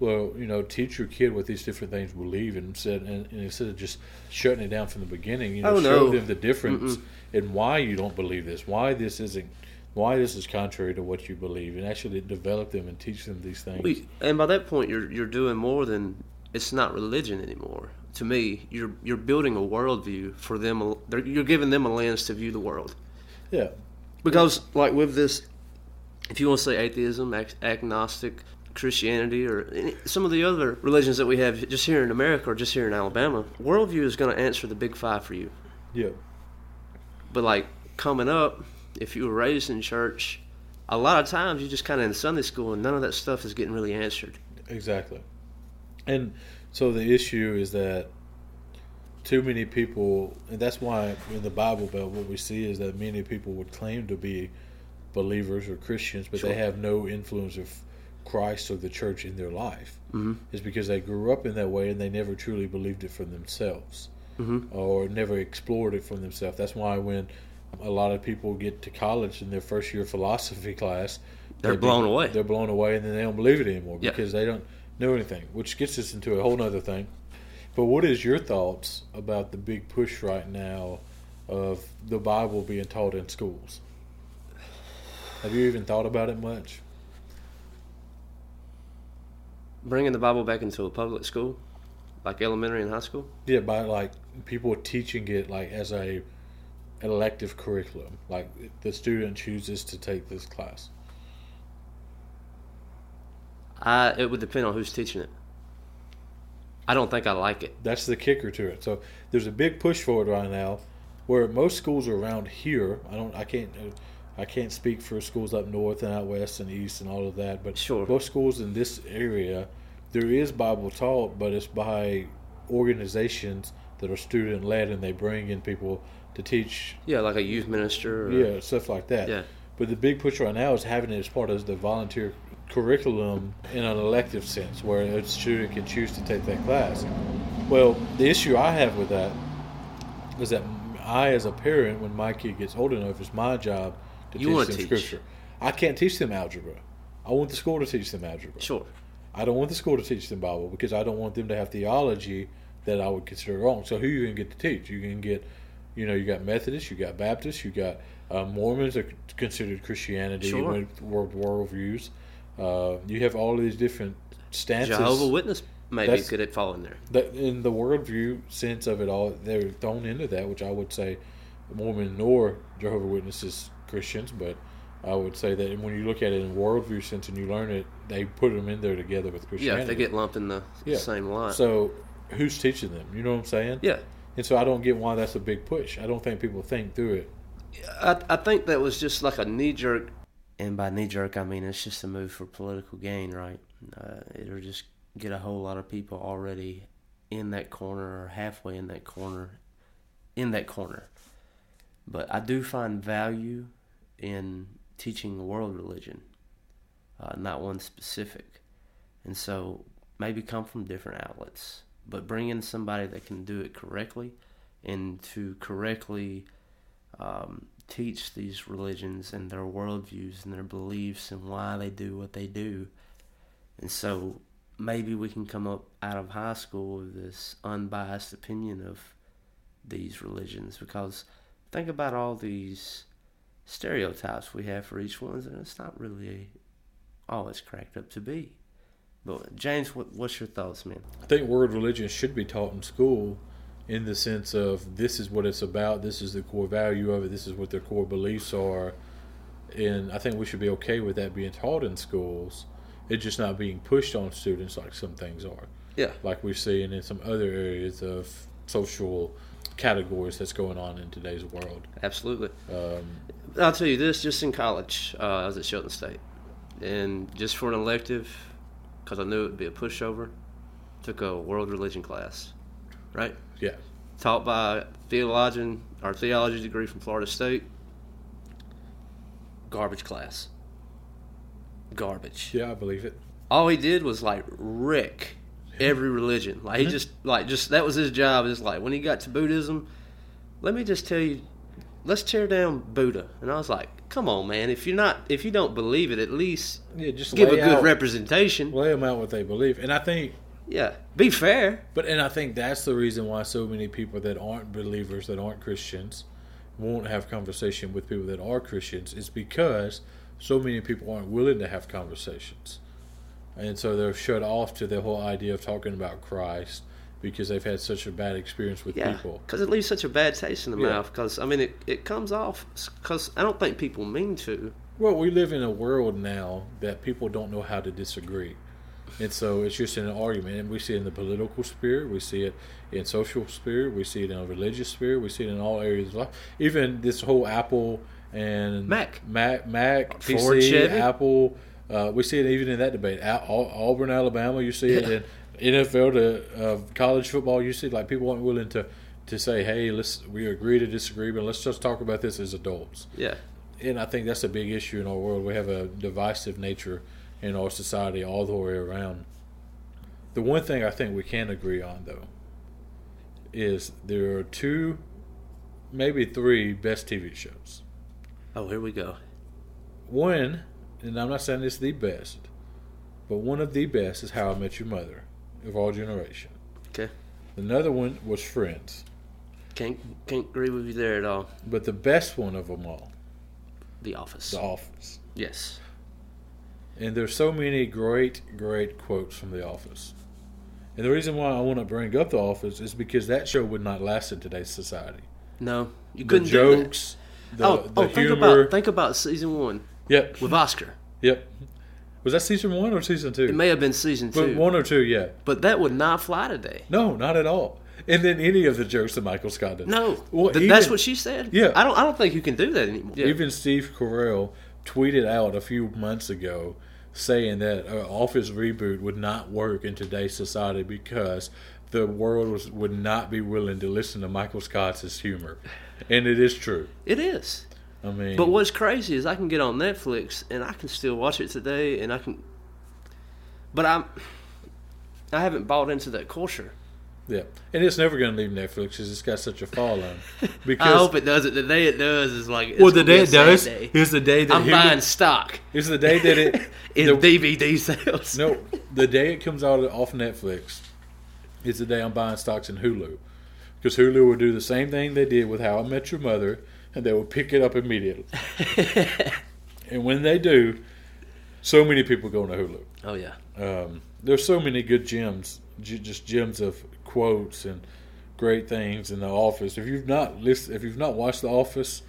Well, you know, teach your kid what these different things believe, and instead, and, and instead of just shutting it down from the beginning, you know, Oh, show no. them the difference and why you don't believe this, why this isn't, why this is contrary to what you believe, and actually develop them and teach them these things. We, and by that point, you're you're doing more than it's not religion anymore. To me, you're you're building a worldview for them. You're giving them a lens to view the world. yeah, Because, like with this, if you want to say atheism, ag- agnostic, Christianity, or any, some of the other religions that we have just here in America or just here in Alabama, worldview is going to answer the big five for you. yeah, But like coming up, if you were raised in church, a lot of times you just kind of in Sunday school, and none of that stuff is getting really answered. exactly. And so the issue is that too many people, and that's why in the Bible Belt, what we see is that many people would claim to be believers or Christians, but Sure. they have no influence of Christ or the church in their life. Mm-hmm. Is because they grew up in that way and they never truly believed it for themselves Mm-hmm. or never explored it for themselves. That's why when a lot of people get to college in their first year philosophy class, They're they be- blown away. They're blown away, and then they don't believe it anymore Yeah. because they don't know anything. Which gets us into a whole other thing. But what is your thoughts about the big push right now of the Bible being taught in schools? Have you even thought about it much? Bringing the Bible back into a public school, like elementary and high school. Yeah, by like people teaching it like as a elective curriculum, like the student chooses to take this class. I it would depend on who's teaching it. I don't think I like it. That's the kicker to it. So there's a big push for it right now, where most schools around here. I don't. I can't. I can't speak for schools up north and out west and east and all of that. But Sure. most schools in this area, there is Bible taught, but it's by organizations that are student led, and they bring in people to teach. Yeah, like a youth minister. Or, Yeah, stuff like that. Yeah. But the big push right now is having it as part of the volunteer curriculum in an elective sense, where a student can choose to take that class. Well, the issue I have with that is that I, as a parent, when my kid gets old enough, it's my job to You teach them teach. scripture. I can't teach them algebra. I want the school to teach them algebra. Sure. I don't want the school to teach them Bible because I don't want them to have theology that I would consider wrong. So who you can get to teach? You can get, you know, you got Methodists, you got Baptists, you got uh, Mormons are considered Christianity Sure. with world worldviews. Uh, you have all of these different stances. Jehovah Witness maybe That's- could it fall in there. that in the worldview sense of it all, they're thrown into that, which I would say Mormon nor Jehovah Witnesses Christians, but I would say that when you look at it in worldview sense and you learn it, they put them in there together with Christianity. if they get lumped in the Yeah. same line. So who's teaching them? You know what I'm saying? yeah. And so I don't get why that's a big push. I don't think people think through it. I, I think that was just like a knee jerk, and by knee jerk I mean it's just a move for political gain, right? Uh, it'll just get a whole lot of people already in that corner or halfway in that corner, in that corner. But I do find value in teaching world religion, uh, not one specific, and so maybe come from different outlets, but bring in somebody that can do it correctly, and to correctly um, teach these religions and their worldviews and their beliefs and why they do what they do. And so maybe we can come up out of high school with this unbiased opinion of these religions because think about all these stereotypes we have for each one and it's not really all it's cracked up to be. But James, what, what's your thoughts, man? I think world religion should be taught in school in the sense of this is what it's about, this is the core value of it, this is what their core beliefs are. And I think we should be okay with that being taught in schools. It's just not being pushed on students like some things are. Yeah. Like we're seeing in some other areas of social categories that's going on in today's world. Absolutely. Um, I'll tell you this: just in college, uh, I was at Shelton State, and just for an elective, because I knew it would be a pushover, took a world religion class, right? yeah. Taught by a theologian or theology degree from Florida State. Garbage class. Garbage. Yeah, I believe it. All he did was like wreck every religion. Like he just like just that was his job. Is like when he got to Buddhism, let me just tell you, let's tear down Buddha. And I was like, come on, man. If you're not, if you don't believe it, at least Yeah, just give a good out, representation. lay them out what they believe. And I think Yeah, be fair. But and I think that's the reason why so many people that aren't believers, that aren't Christians, won't have conversation with people that are Christians. Is because so many people aren't willing to have conversations, and so they're shut off to the whole idea of talking about Christ because they've had such a bad experience with Yeah, people. because it leaves such a bad taste in the Yeah. mouth. Because I mean, it it comes off because I don't think people mean to. Well, we live in a world now that people don't know how to disagree. And so it's just an argument. And we see it in the political sphere, we see it in social sphere, we see it in a religious sphere, we see it in all areas of life. Even this whole Apple and Mac. Mac, Mac, Ford, PC, Chevy. Apple. Uh, we see it even in that debate. Auburn, Alabama, you see Yeah. it in NFL to uh, college football. You see like people aren't willing to, to say, hey, let's we agree to disagree, but let's just talk about this as adults Yeah, and I think that's a big issue in our world. We have a divisive nature in our society all the way around. The one thing I think we can agree on, though, is there are two, maybe three best TV shows. Oh, here we go. One, and I'm not saying it's the best, but one of the best is How I Met Your Mother of all generation. Okay, Another one was Friends, can't can't agree with you there at all. but the best one of them all, The Office. The Office. Yes. And there's so many great, great quotes from The Office. And the reason why I want to bring up The Office is because that show would not last in today's society. No, you couldn't do that. jokes, the, oh, the oh, think about think about season one yep, with Oscar. yep. Was that season one or season two? It may have been season but two, one or two, yeah. but that would not fly today. No, not at all. And then any of the jokes that Michael Scott did. No, Well, Th- that's what she said. Yeah. I don't. I don't think you can do that anymore. Yeah. Even Steve Carell tweeted out a few months ago saying that Office reboot would not work in today's society because the world was, would not be willing to listen to Michael Scott's humor. And it is true. it is. I mean, But what's crazy is I can get on Netflix and I can still watch it today, and I can. But I'm. I haven't bought into that culture. yeah. And it's never going to leave Netflix because it's got such a following. Because I hope it does it. The day it does is like. it's well, the day it does day. is the day that I'm buying stock is the day that it in the- DVD sales. No, the day it comes out off Netflix is the day I'm buying stocks in Hulu. Because Hulu will do the same thing they did with How I Met Your Mother, and they will pick it up immediately. and when they do, so many people go to Hulu. Oh yeah. Um, there's so many good gems, j- just gems of quotes and great things in The Office. If you've not list, if you've not watched The Office,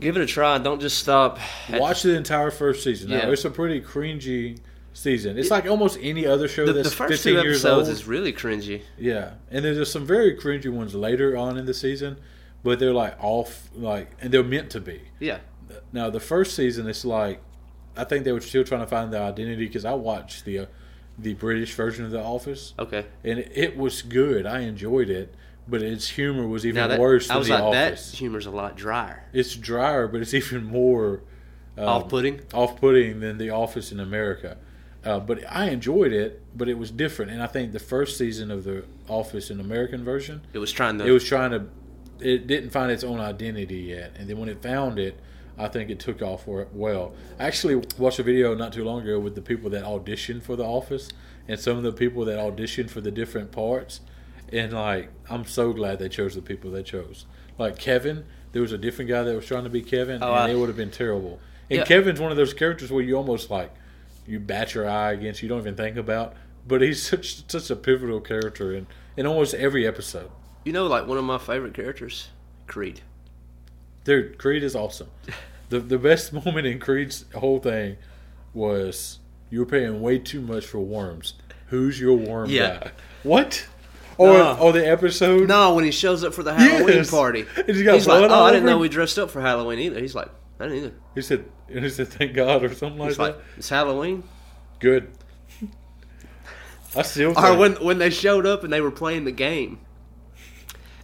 Give it a try. Don't just stop. watch the entire first season. Now Yeah. it's a pretty cringy season. It's like almost any other show the, that's the first 15 two years episodes old. is really cringy. Yeah, and there's some very cringy ones later on in the season, but they're like off, like, and they're meant to be. Yeah. Now the first season, it's like, I think they were still trying to find their identity because I watched the uh, the British version of The Office, Okay. and it, it was good. I enjoyed it, but its humor was even that worse I was The like Office. that humor's a lot drier. It's drier, but it's even more um, Off-putting. off-putting than The Office in America. Uh, but I enjoyed it, but it was different. And I think the first season of The Office in American version, It was trying to. it was trying to, it didn't find its own identity yet. And then when it found it, I think it took off for it well. I actually watched a video not too long ago with the people that auditioned for The Office and some of the people that auditioned for the different parts. And like, I'm so glad they chose the people they chose. Like Kevin, there was a different guy that was trying to be Kevin, Oh, and it would have been terrible. And Yeah. Kevin's one of those characters where you almost like you bat your eye against, you don't even think about. But he's such such a pivotal character in in almost every episode. You know, like one of my favorite characters, Creed. Dude, Creed is awesome. The the best moment in Creed's whole thing was you were paying way too much for worms. Who's your worm Yeah. guy? What? Or No. or the episode? No, when he shows up for the Halloween Yes. party, he's got he's like, "Oh, I didn't know we dressed up for Halloween either." He's like, "I didn't either." He said he said thank God or something like He's that. "It's Halloween." Good. I still Or when when they showed up and they were playing the game,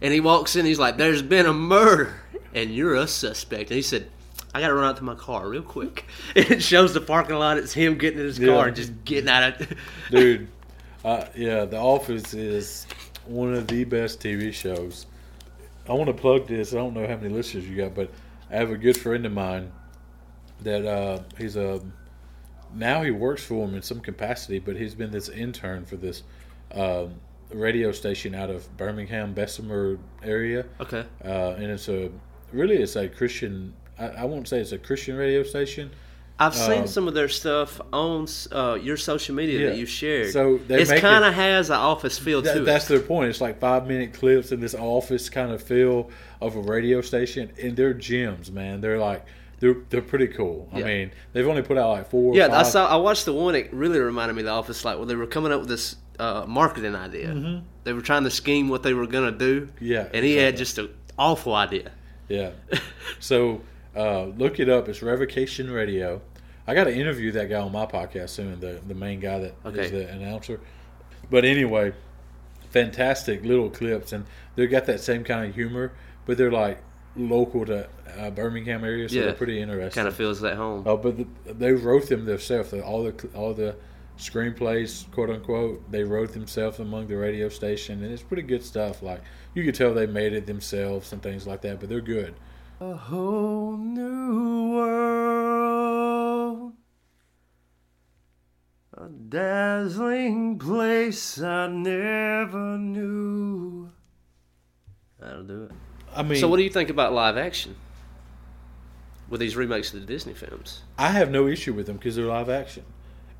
and he walks in, he's like, "There's been a murder, and you're a suspect." And he said, "I got to run out to my car real quick." And it shows the parking lot. It's him getting in his car and just getting out of. dude. Uh, yeah, The Office is one of the best TV shows. I want to plug this. I don't know how many listeners you got, but I have a good friend of mine that uh, he's a now he works for him in some capacity, but he's been this intern for this um radio station out of Birmingham, Bessemer area, okay. uh, and it's a really it's a Christian. I, I won't say it's a Christian radio station. I've seen Um, some of their stuff on uh, your social media Yeah. that you shared. So they it kind of has an office feel That, to that's it. their point. It's like five minute clips in this office kind of feel of a radio station, and they're gems, man. They're like they're they're pretty cool. I mean, they've only put out like four. or Yeah, I saw. I watched the one. It really reminded me of the office, like when they were coming up with this uh, marketing idea. They were trying to scheme what they were gonna do. Mm-hmm. Yeah, and he had just an awful idea. Yeah. so uh, look it up. It's Revocation Radio. I got to interview that guy on my podcast soon. The the main guy that is Okay. the announcer. But anyway, fantastic little clips, and they got that same kind of humor, but they're like local to uh, Birmingham area, so Yeah. they're pretty interesting. Kind of feels at home. Oh, but the, they wrote them themselves. All the all the screenplays, quote unquote, they wrote themselves among the radio station, and it's pretty good stuff. Like you could tell they made it themselves and things like that. But they're good. A whole new world. A dazzling place I never knew. That'll do it. I mean, So, what do you think about live action with these remakes of the Disney films? I have no issue with them because they're live action,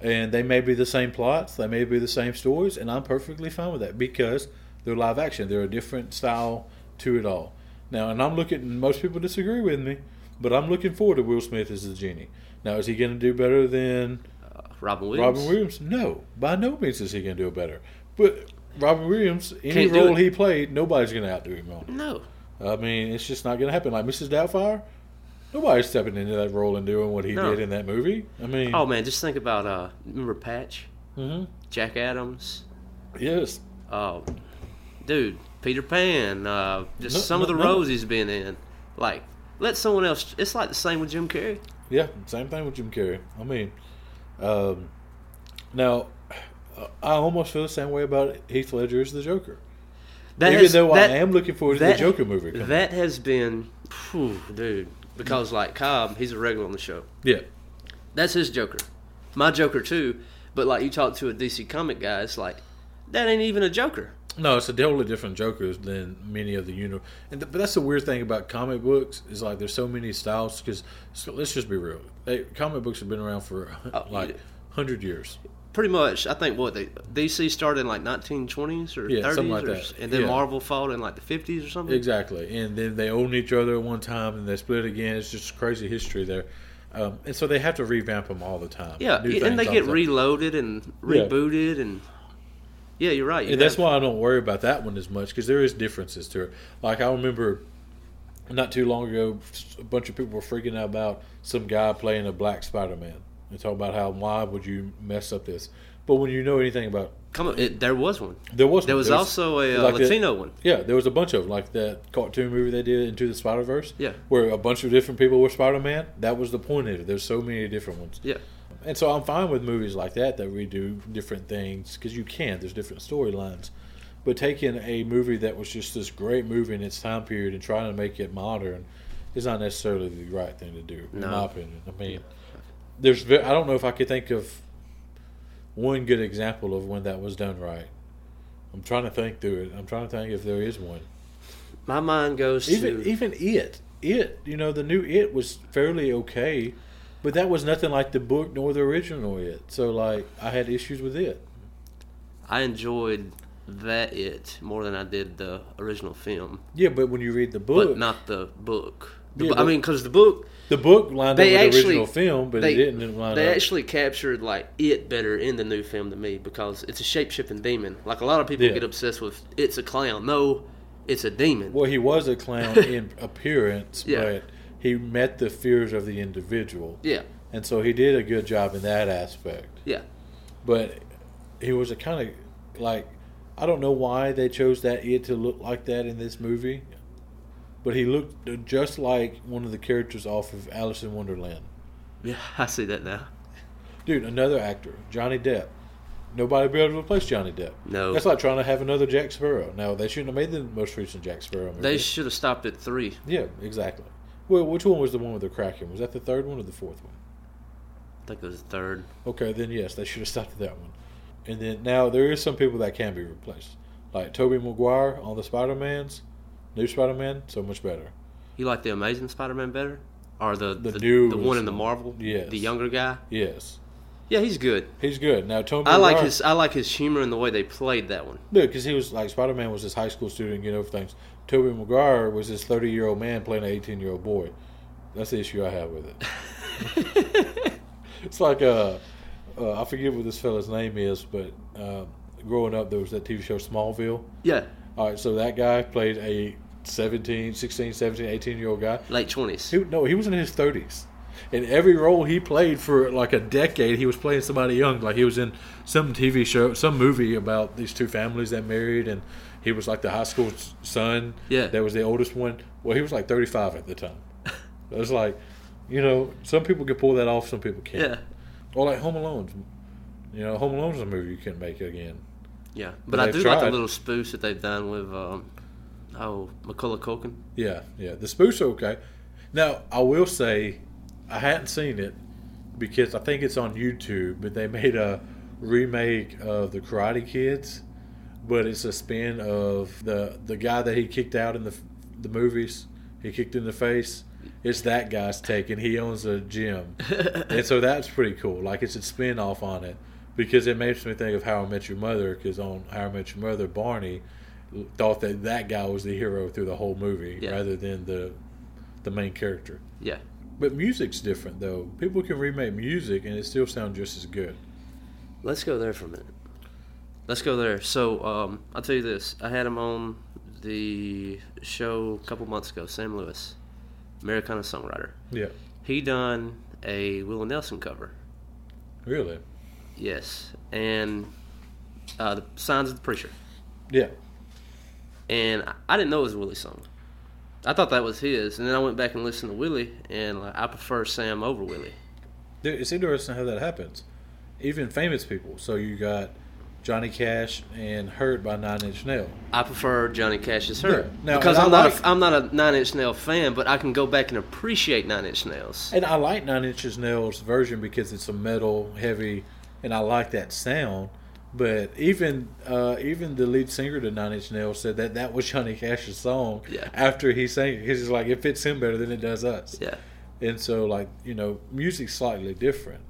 and they may be the same plots, they may be the same stories, and I'm perfectly fine with that because they're live action. They're a different style to it all. Now, and I'm looking. Most people disagree with me, but I'm looking forward to Will Smith as the genie. Now, is he going to do better than uh, Robin Williams. Robin Williams, no, by no means is he going to do it better. But Robin Williams, any Can't role he played, nobody's going to outdo him on. No. I mean, it's just not going to happen. Like Mrs. Doubtfire, nobody's stepping into that role and doing what he No. did in that movie. I mean, Oh man, just think about uh, remember Patch, mhm. Jack Adams, yes, uh, dude, Peter Pan, uh, just No, some of no, the no. roles he's been in. Like, let someone else. It's like the same with Jim Carrey. yeah, same thing with Jim Carrey. I mean, um, now I almost feel the same way about Heath Ledger as the Joker. That Even has- though that- I am looking forward to that- the Joker movie. coming. That has been, phew, dude, because like Cobb, he's a regular on the show. yeah, That's his Joker. My Joker too. But like you talk to a DC comic guy, it's like that ain't even a Joker. No, it's a totally different Jokers than many of the uni. And th- but that's the weird thing about comic books is like there's so many styles. Because so let's just be real, they, comic books have been around for Oh, like hundred years. Pretty much, I think what they, DC started in like 1920s or Yeah, 30s, something like or, that. and then Yeah. Marvel fought in like the 50s or something. Exactly, and then they own each other at one time, and they split again. It's just crazy history there, um, and so they have to revamp them all the time. Yeah, New and they get the reloaded and Yeah. rebooted, and yeah, you're right. You And that's why I don't worry about that one as much because there is differences to it. Like I remember not too long ago, a bunch of people were freaking out about some guy playing a black Spider-Man. They talk about how why would you mess up this? But when you know anything about Come on, it, there was one. there was There was also a uh, like Latino one. yeah, there was a bunch of 'em, like that cartoon movie they did into the Spider Verse. Yeah. where a bunch of different people were Spider Man. That was the point of it. There's so many different ones. Yeah, And so I'm fine with movies like that that redo different things because you can. There's different storylines. But taking a movie that was just this great movie in its time period and trying to make it modern is not necessarily the right thing to do, in No. my opinion. I mean, there's I don't know if I could think of one good example of when that was done right. I'm trying to think through it. I'm trying to think if there is one. my mind goes Even to even it, it, you know, the new it was fairly okay, but that was nothing like the book nor the original it. So like, I had issues with it. I enjoyed that it more than I did the original film, Yeah, but when you read the book, but not the book. The Yeah, bu- I mean, because the book the book lined they up with the original film, but they, it didn't line up. they up. actually captured like it better in the new film than me because it's a shape shifting demon. Like a lot of people Yeah. get obsessed with it's a clown. No, it's a demon. well, he was a clown in appearance, Yeah. but he met the fears of the individual, Yeah, and so he did a good job in that aspect. yeah. But he was a kind of like I don't know why they chose that it to look like that in this movie, but he looked just like one of the characters off of Alice in Wonderland. Yeah, I see that now. Dude, another actor, Johnny Depp. Nobody be able to replace Johnny Depp. No. That's like trying to have another Jack Sparrow. Now they shouldn't have made the most recent Jack Sparrow movie. They should have stopped at three. yeah, exactly. Well, which one was the one with the Kraken? Was that the third one or the fourth one? I think it was the third. Okay, then yes, they should have stopped at that one. And then now there is some people that can be replaced, like Tobey Maguire on the Spider Mans, new Spider Man, so much better. You like the Amazing Spider-Man better, or the The the, new the one in the Marvel? Yes. the younger guy. Yes, Yeah, he's good. he's good. Now I like his I like his humor and the way they played that one. No, because he was like Spider Man was this high school student you know, things. Tobey Maguire was this thirty year old man playing an eighteen year old boy. That's the issue I have with it. it's like uh, uh, I forget what this fella's name is, but uh, growing up there was that TV show Smallville. Yeah, All right, so that guy played a 17, 16, 17, 18 year old guy. late twenties. He, no, he was in his 30s. In every role he played for like a decade, he was playing somebody young. Like he was in some TV show, some movie about these two families that married, and he was like the high school son. Yeah. that was the oldest one. Well, he was like 35 at the time. it was like, you know, some people can pull that off, some people can't. Yeah, Or like Home Alone. You know, Home Alone's a movie you can't make again. yeah. But But I do like the little spoofs that they've done with um, oh Macaulay Culkin. Yeah, yeah. The spoof's okay. Now, I will say, I hadn't seen it because I think it's on YouTube, but they made a remake of the Karate Kids, but it's a spin of the the guy that he kicked out in the the movies. He kicked in the face. It's that guy's take, and he owns a gym, and so that's pretty cool. Like it's a spin off on it because it makes me think of How I Met Your Mother. Because on How I Met Your Mother, Barney thought that that guy was the hero through the whole movie Yeah. rather than the the main character. Yeah, But music's different though. People can remake music and it still sounds just as good. Let's go there for a minute. Let's go there. So um, I'll tell you this: I had him on the show a couple months ago. Sam Lewis, Americana songwriter. Yeah. He done a Willie Nelson cover. Really? Yes, and uh, the Signs of the Preacher. Yeah. And I- didn't know it was a Willie song. I thought that was his, and then I went back and listened to Willie, and like, I prefer Sam over Willie. Dude, It's interesting how that happens. Even famous people. So you got Johnny Cash and Hurt by Nine Inch Nail. I prefer Johnny Cash's "Hurt" Yeah. Now, because I'm not a, I'm not a Nine Inch Nail fan, but I can go back and appreciate Nine Inch Nails. And I like Nine Inch Nails version because it's a metal heavy, and I like that sound. But even uh, even the lead singer to Nine Inch Nails said that that was Johnny Cash's song. Yeah. After he sang it, because he's like it fits him better than it does us. Yeah, And so like you know, music's slightly different,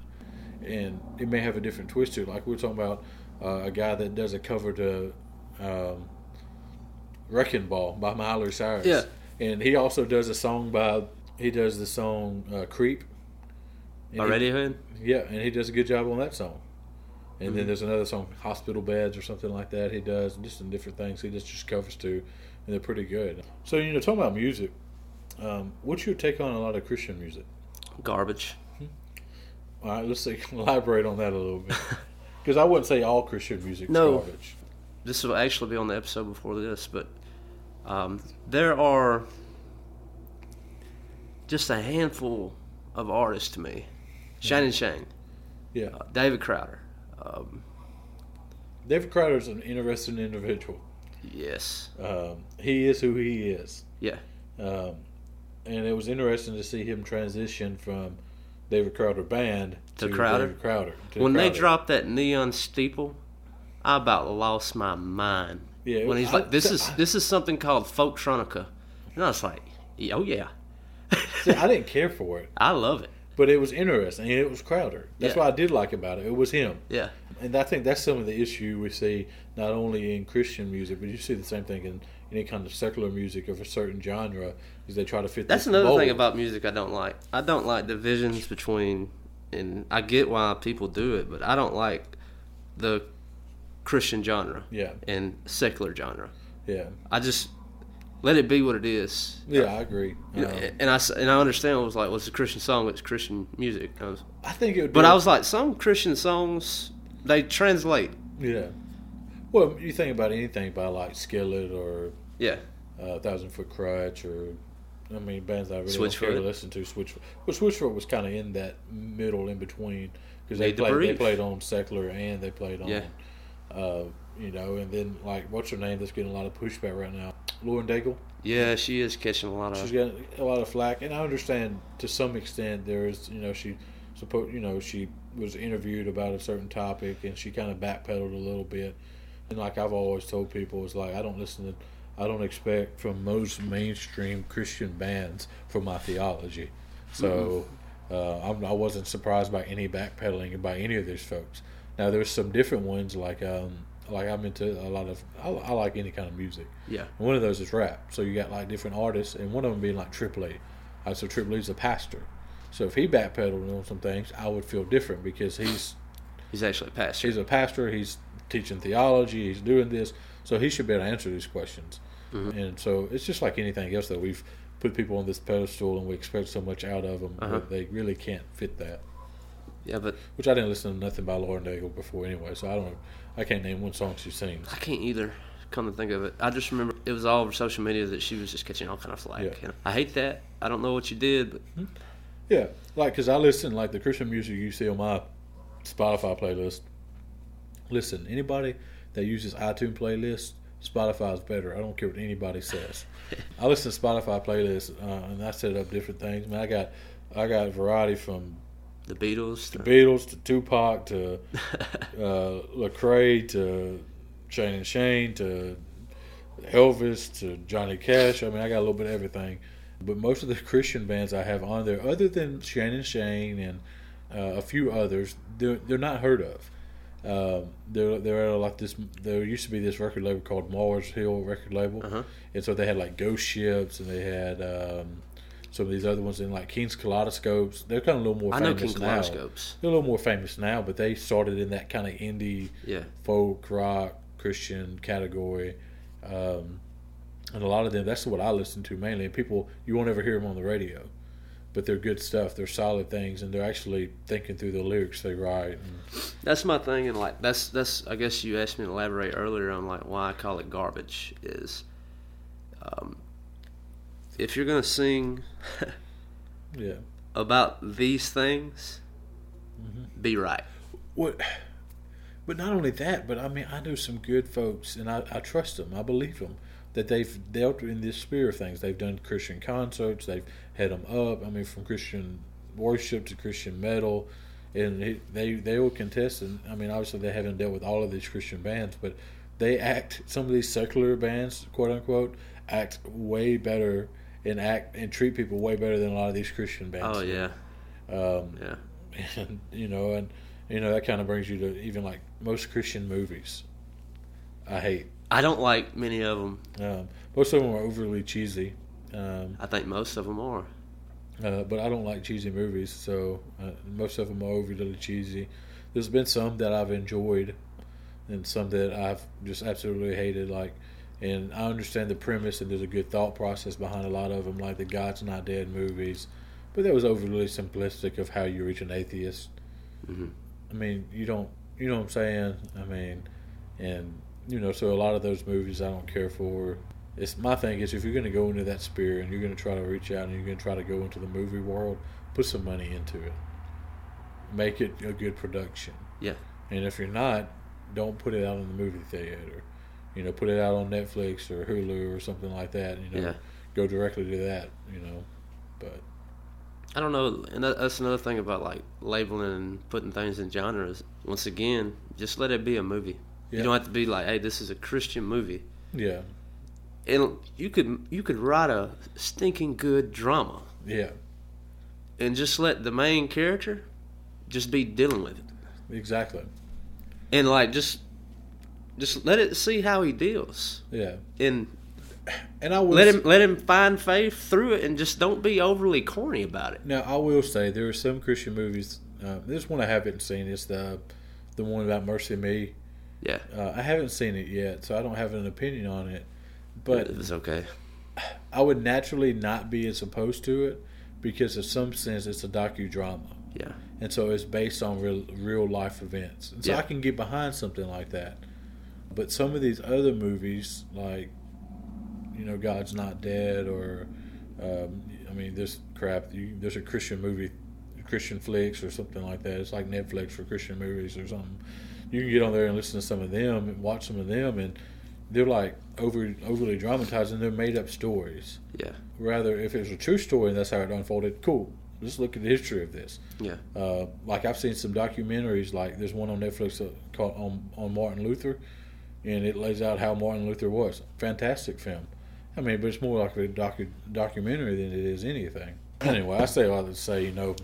and it may have a different twist to it. Like we are talking about uh, a guy that does a cover to um, "Wrecking Ball" by Miley Cyrus. Yeah. And he also does a song by he does the song uh, "Creep." And by Radiohead. yeah, and he does a good job on that song. And Mm-hmm. then there's another song, Hospital Beds or something like that. He does and just some different things. He just just covers too, and they're pretty good. So you know, talking about music, um, what's your take on a lot of Christian music? Garbage. All right, let's see, elaborate on that a little bit, because I wouldn't say all Christian music is No. garbage. This will actually be on the episode before this, but um, there are just a handful of artists to me. Shane and Shane, Yeah, uh, David Crowder. Um, David is an interesting individual. yes. Um, he is who he is. Yeah. Um, and it was interesting to see him transition from David Crowder band To to, Crowder? David Crowder. When they dropped that neon steeple, I about lost my mind. Yeah, When he's I- like, "This is this is something called folktronica," and I was like, "Oh yeah." See, I didn't care for it, I love it. But it was interesting. And it was Crowder. That's Yeah. what I did like about it. It was him. Yeah. And I think that's some of the issue we see not only in Christian music, but you see the same thing in any kind of secular music of a certain genre, is they try to fit. That's another mold. thing about music I don't like. I don't like divisions between, and I get why people do it, but I don't like the Christian genre Yeah, and secular genre. yeah, I just let it be what it is. yeah. I agree. Um, and I and I understand it was like, well, it's a Christian song, it's Christian music. I was, I think it would. but I was like, some Christian songs they translate. yeah. Well, you think about anything by like Skillet or Yeah, uh, Thousand Foot Krutch or I mean bands I really don't care to listen to. Switchfoot, well, Switchfoot was kind of in that middle in between because they Need played they played on secular and they played on, Yeah. uh, you know, and then like what's her name that's getting a lot of pushback right now, Lauren Daigle. yeah, she is catching a lot She's of. getting a lot of flack, and I understand to some extent there is, you know, she suppose you know she was interviewed about a certain topic and she kind of backpedaled a little bit, and like I've always told people, it's like I don't listen to, I don't expect from most mainstream Christian bands for my theology, so uh, I'm, I wasn't surprised by any backpedaling by any of these folks. Now there's some different ones like um like I'm into a lot of I, I like any kind of music. Yeah, And one of those is rap. So you got like different artists, and one of them being like Trip Lee. Uh, so Trip Lee's a pastor. So if he backpedaled on some things, I would feel different because he's he's actually a pastor. he's a pastor. He's teaching theology. He's doing this, so he should be able to answer these questions. Mm-hmm. And so it's just like anything else that we've put people on this pedestal, and we expect so much out of them, Uh-huh. but they really can't fit that. Yeah, but Which I didn't listen to nothing by Lauren Daigle before anyway, so I don't. I can't name one song she sings. I can't either. Come to think of it, I just remember it was all over social media that she was just catching all kind of flack. Yeah. And I hate that. I don't know what you did, but Yeah, like because I listen like the Christian music you see on my Spotify playlist. Listen, anybody that uses iTunes playlist, Spotify is better. I don't care what anybody says. I listen to Spotify playlists uh, and I set up different things. Man, I got I got variety from the Beatles. the the- Beatles to Tupac to uh, Lecrae to Shane and Shane to Elvis to Johnny Cash. I mean, I got a little bit of everything. But most of the Christian bands I have on there, other than Shane and Shane and uh, a few others, they're, they're not heard of. Um, they're they're like this. There used to be this record label called Mars Hill record label, Uh-huh. and so they had like Ghost Ships and they had um, some of these other ones in like King's Kaleidoscopes. They're kind of a little more I know famous King now. Kaleidoscopes. They're a little more famous now, but they started in that kind of indie Yeah. folk rock Christian category. Um, and a lot of them, that's what I listen to mainly. And people, you won't ever hear them on the radio, but they're good stuff. They're solid things, and they're actually thinking through the lyrics they write. And, That's my thing, and like that's that's. I guess you asked me to elaborate earlier on like why I call it garbage is, um, if you're gonna sing yeah. about these things, Mm-hmm. be right. What? But not only that, but I mean, I know some good folks, and I, I trust them. I believe them that they've dealt in this sphere of things. They've done Christian concerts. They've had them up. I mean, from Christian worship to Christian metal, and it, they they will contest. And I mean, obviously, they haven't dealt with all of these Christian bands, but they act. Some of these secular bands, quote unquote, act way better and act and treat people way better than a lot of these Christian bands. Oh yeah, Um, yeah. and you know, and you know that kind of brings you to even like most Christian movies. I hate. I don't like many of them. Um, most of them are overly cheesy, um, I think most of them are. uh, but I don't like cheesy movies. So uh, most of them are overly cheesy. There's been some that I've enjoyed, and some that I've just absolutely hated. Like, and I understand the premise, and there's a good thought process behind a lot of them, like the God's Not Dead movies. But that was overly simplistic of how you reach an atheist. Mhm. I mean, you don't, you know what I'm saying? I mean, and you know, so a lot of those movies I don't care for. It's my thing is if you're going to go into that sphere and you're going to try to reach out and you're going to try to go into the movie world, put some money into it. Make it a good production. Yeah. And if you're not, don't put it out in the movie theater. You know, put it out on Netflix or Hulu or something like that. You know, Yeah. go directly to that. You know, but I don't know, and that's another thing about like labeling and putting things in genres. Once again, just let it be a movie. Yeah. You don't have to be like, "Hey, this is a Christian movie." yeah, And you could you could write a stinking good drama yeah, and just let the main character just be dealing with it, exactly. and like just just let it see how he deals, Yeah, and and I will let him let him find faith through it, and just don't be overly corny about it. Now I will say there are some Christian movies. Uh, this one I haven't seen. It's the the one about MercyMe. Yeah, Uh, I haven't seen it yet, so I don't have an opinion on it. But it's okay. I would naturally not be as opposed to it because, in some sense, it's a docudrama, Yeah, and so it's based on real real life events. And so Yeah. I can get behind something like that. But some of these other movies, like you know, God's Not Dead, or um, I mean, this crap. You, there's a Christian movie, Christian flicks, or something like that. It's like Netflix for Christian movies or something. You can get on there and listen to some of them and watch some of them, and they're like over overly dramatized and they're made up stories. yeah, Rather, if it was a true story and that's how it unfolded, cool. Let's look at the history of this. yeah, Uh, like I've seen some documentaries, like there's one on Netflix uh, called on, on Martin Luther, and it lays out how Martin Luther was. Fantastic film. I mean, but it's more like a docu- documentary than it is anything. Anyway, I say all to say, you know,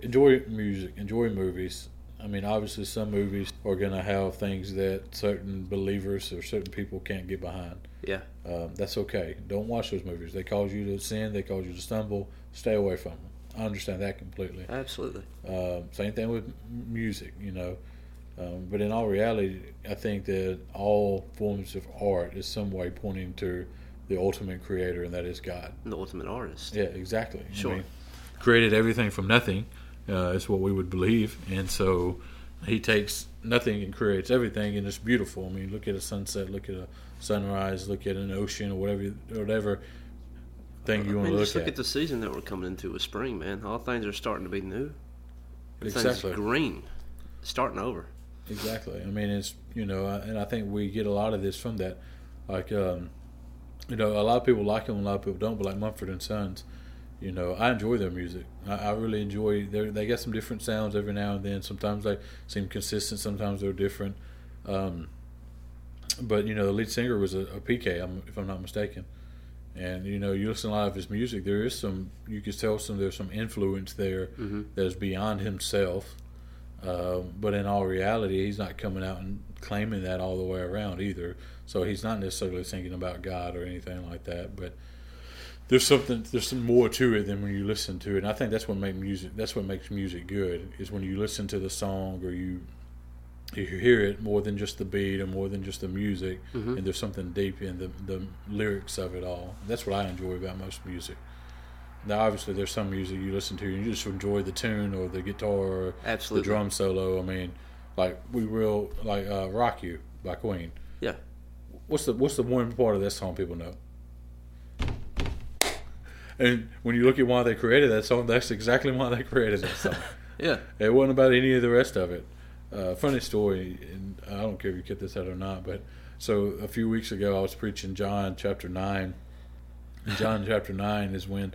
enjoy music, enjoy movies. I mean, obviously, some movies are going to have things that certain believers or certain people can't get behind. yeah. Um, that's okay. Don't watch those movies. They cause you to sin. They cause you to stumble. Stay away from them. I understand that completely. Absolutely. Um, same thing with music, you know. Um, but in all reality, I think that all forms of art is some way pointing to the ultimate creator, and that is God. The ultimate artist. Yeah, exactly. I Sure. mean, created everything from nothing. Uh, is what we would believe, and so he takes nothing and creates everything, and it's beautiful. I mean, look at a sunset, look at a sunrise, look at an ocean, or whatever, whatever thing you want I mean, to look just look at. at the season that we're coming into with spring, man. All things are starting to be new. Everything's Exactly. green, starting over. Exactly. I mean, it's you know, and I think we get a lot of this from that. Like, um, you know, a lot of people like them, a lot of people don't. But like Mumford and Sons, you know, I enjoy their music. I, I really enjoy. They they get some different sounds every now and then. Sometimes they seem consistent. Sometimes they're different. Um, but you know, the lead singer was a, a PK, if I'm not mistaken. And you know, you listen to a lot of his music. There is some. You can tell some. There's some influence there hmm that is beyond himself. Um, but in all reality, he's not coming out and claiming that all the way around either. So he's not necessarily thinking about God or anything like that. But there's something there's some more to it than when you listen to it. And I think that's what makes music that's what makes music good is when you listen to the song or you you hear it more than just the beat or more than just the music Mhm. and there's something deep in the, the lyrics of it all. That's what I enjoy about most music. Now obviously there's some music you listen to and you just enjoy the tune or the guitar or Absolutely. the drum solo. I mean, like we will like uh, "Rock You" by Queen. Yeah. What's the What's the one part of that song people know? And when you look at why they created that song, that's exactly why they created that song. Yeah. it wasn't about any of the rest of it. Uh, funny story, and I don't care if you get this out or not, but so a few weeks ago I was preaching John chapter nine. And John chapter nine is when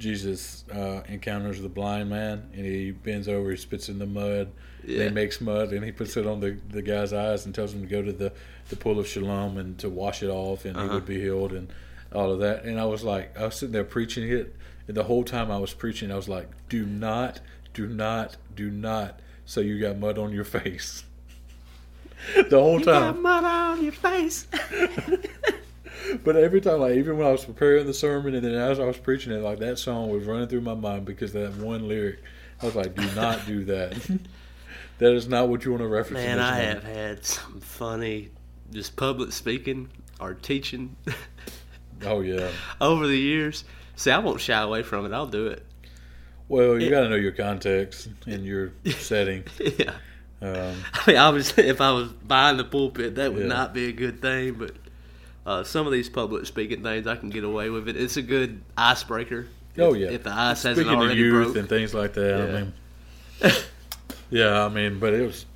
Jesus uh, encounters the blind man, and he bends over, he spits in the mud, and Yeah. he makes mud, and he puts it on the, the guy's eyes and tells him to go to the, the pool of Shalom and to wash it off, and he Uh-huh. would be healed, and all of that. And I was like, I was sitting there preaching it, and the whole time I was preaching, I was like, do not, do not, do not say you got mud on your face. the whole You got time. mud on your face. But every time, like even when I was preparing the sermon, and then as I was preaching it, like that song was running through my mind because that one lyric. I was like, "Do not do that. that is not what you want to reference." in Man, I moment." have had some funny, just public speaking or teaching Oh yeah. over the years. See, I won't shy away from it. I'll do it. Well, you got to know your context and your setting. Yeah. Um, I mean, obviously, if I was behind the pulpit, that would Yeah. not be a good thing. But uh, some of these public speaking things, I can get away with it. It's a good icebreaker. oh if- yeah. If the ice hasn't Speaking of youth broke. and things like that, Yeah. I mean, yeah, I mean, but it was.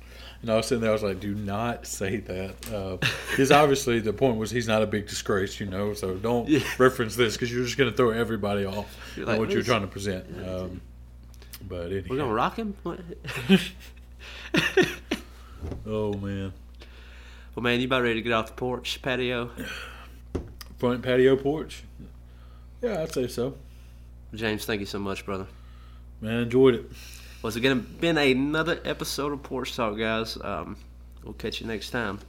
You know, I was sitting there. I was like, "Do not say that." Because obviously, the point was he's not a big disgrace, you know. So don't Yeah. reference this because you're just going to throw everybody off on like, what you're trying to present. Um, but We're gonna rock him. Oh man, well, man, you about ready to get off the porch patio? front patio porch. Yeah, I'd say so. James, thank you so much, brother. Man, enjoyed it. Well, it's again been another episode of Porch Talk, guys. Um, we'll catch you next time.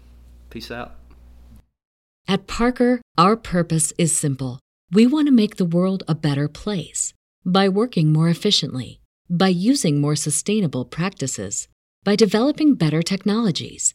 Peace out. At Parker, our purpose is simple. We want to make the world a better place by working more efficiently, by using more sustainable practices, by developing better technologies.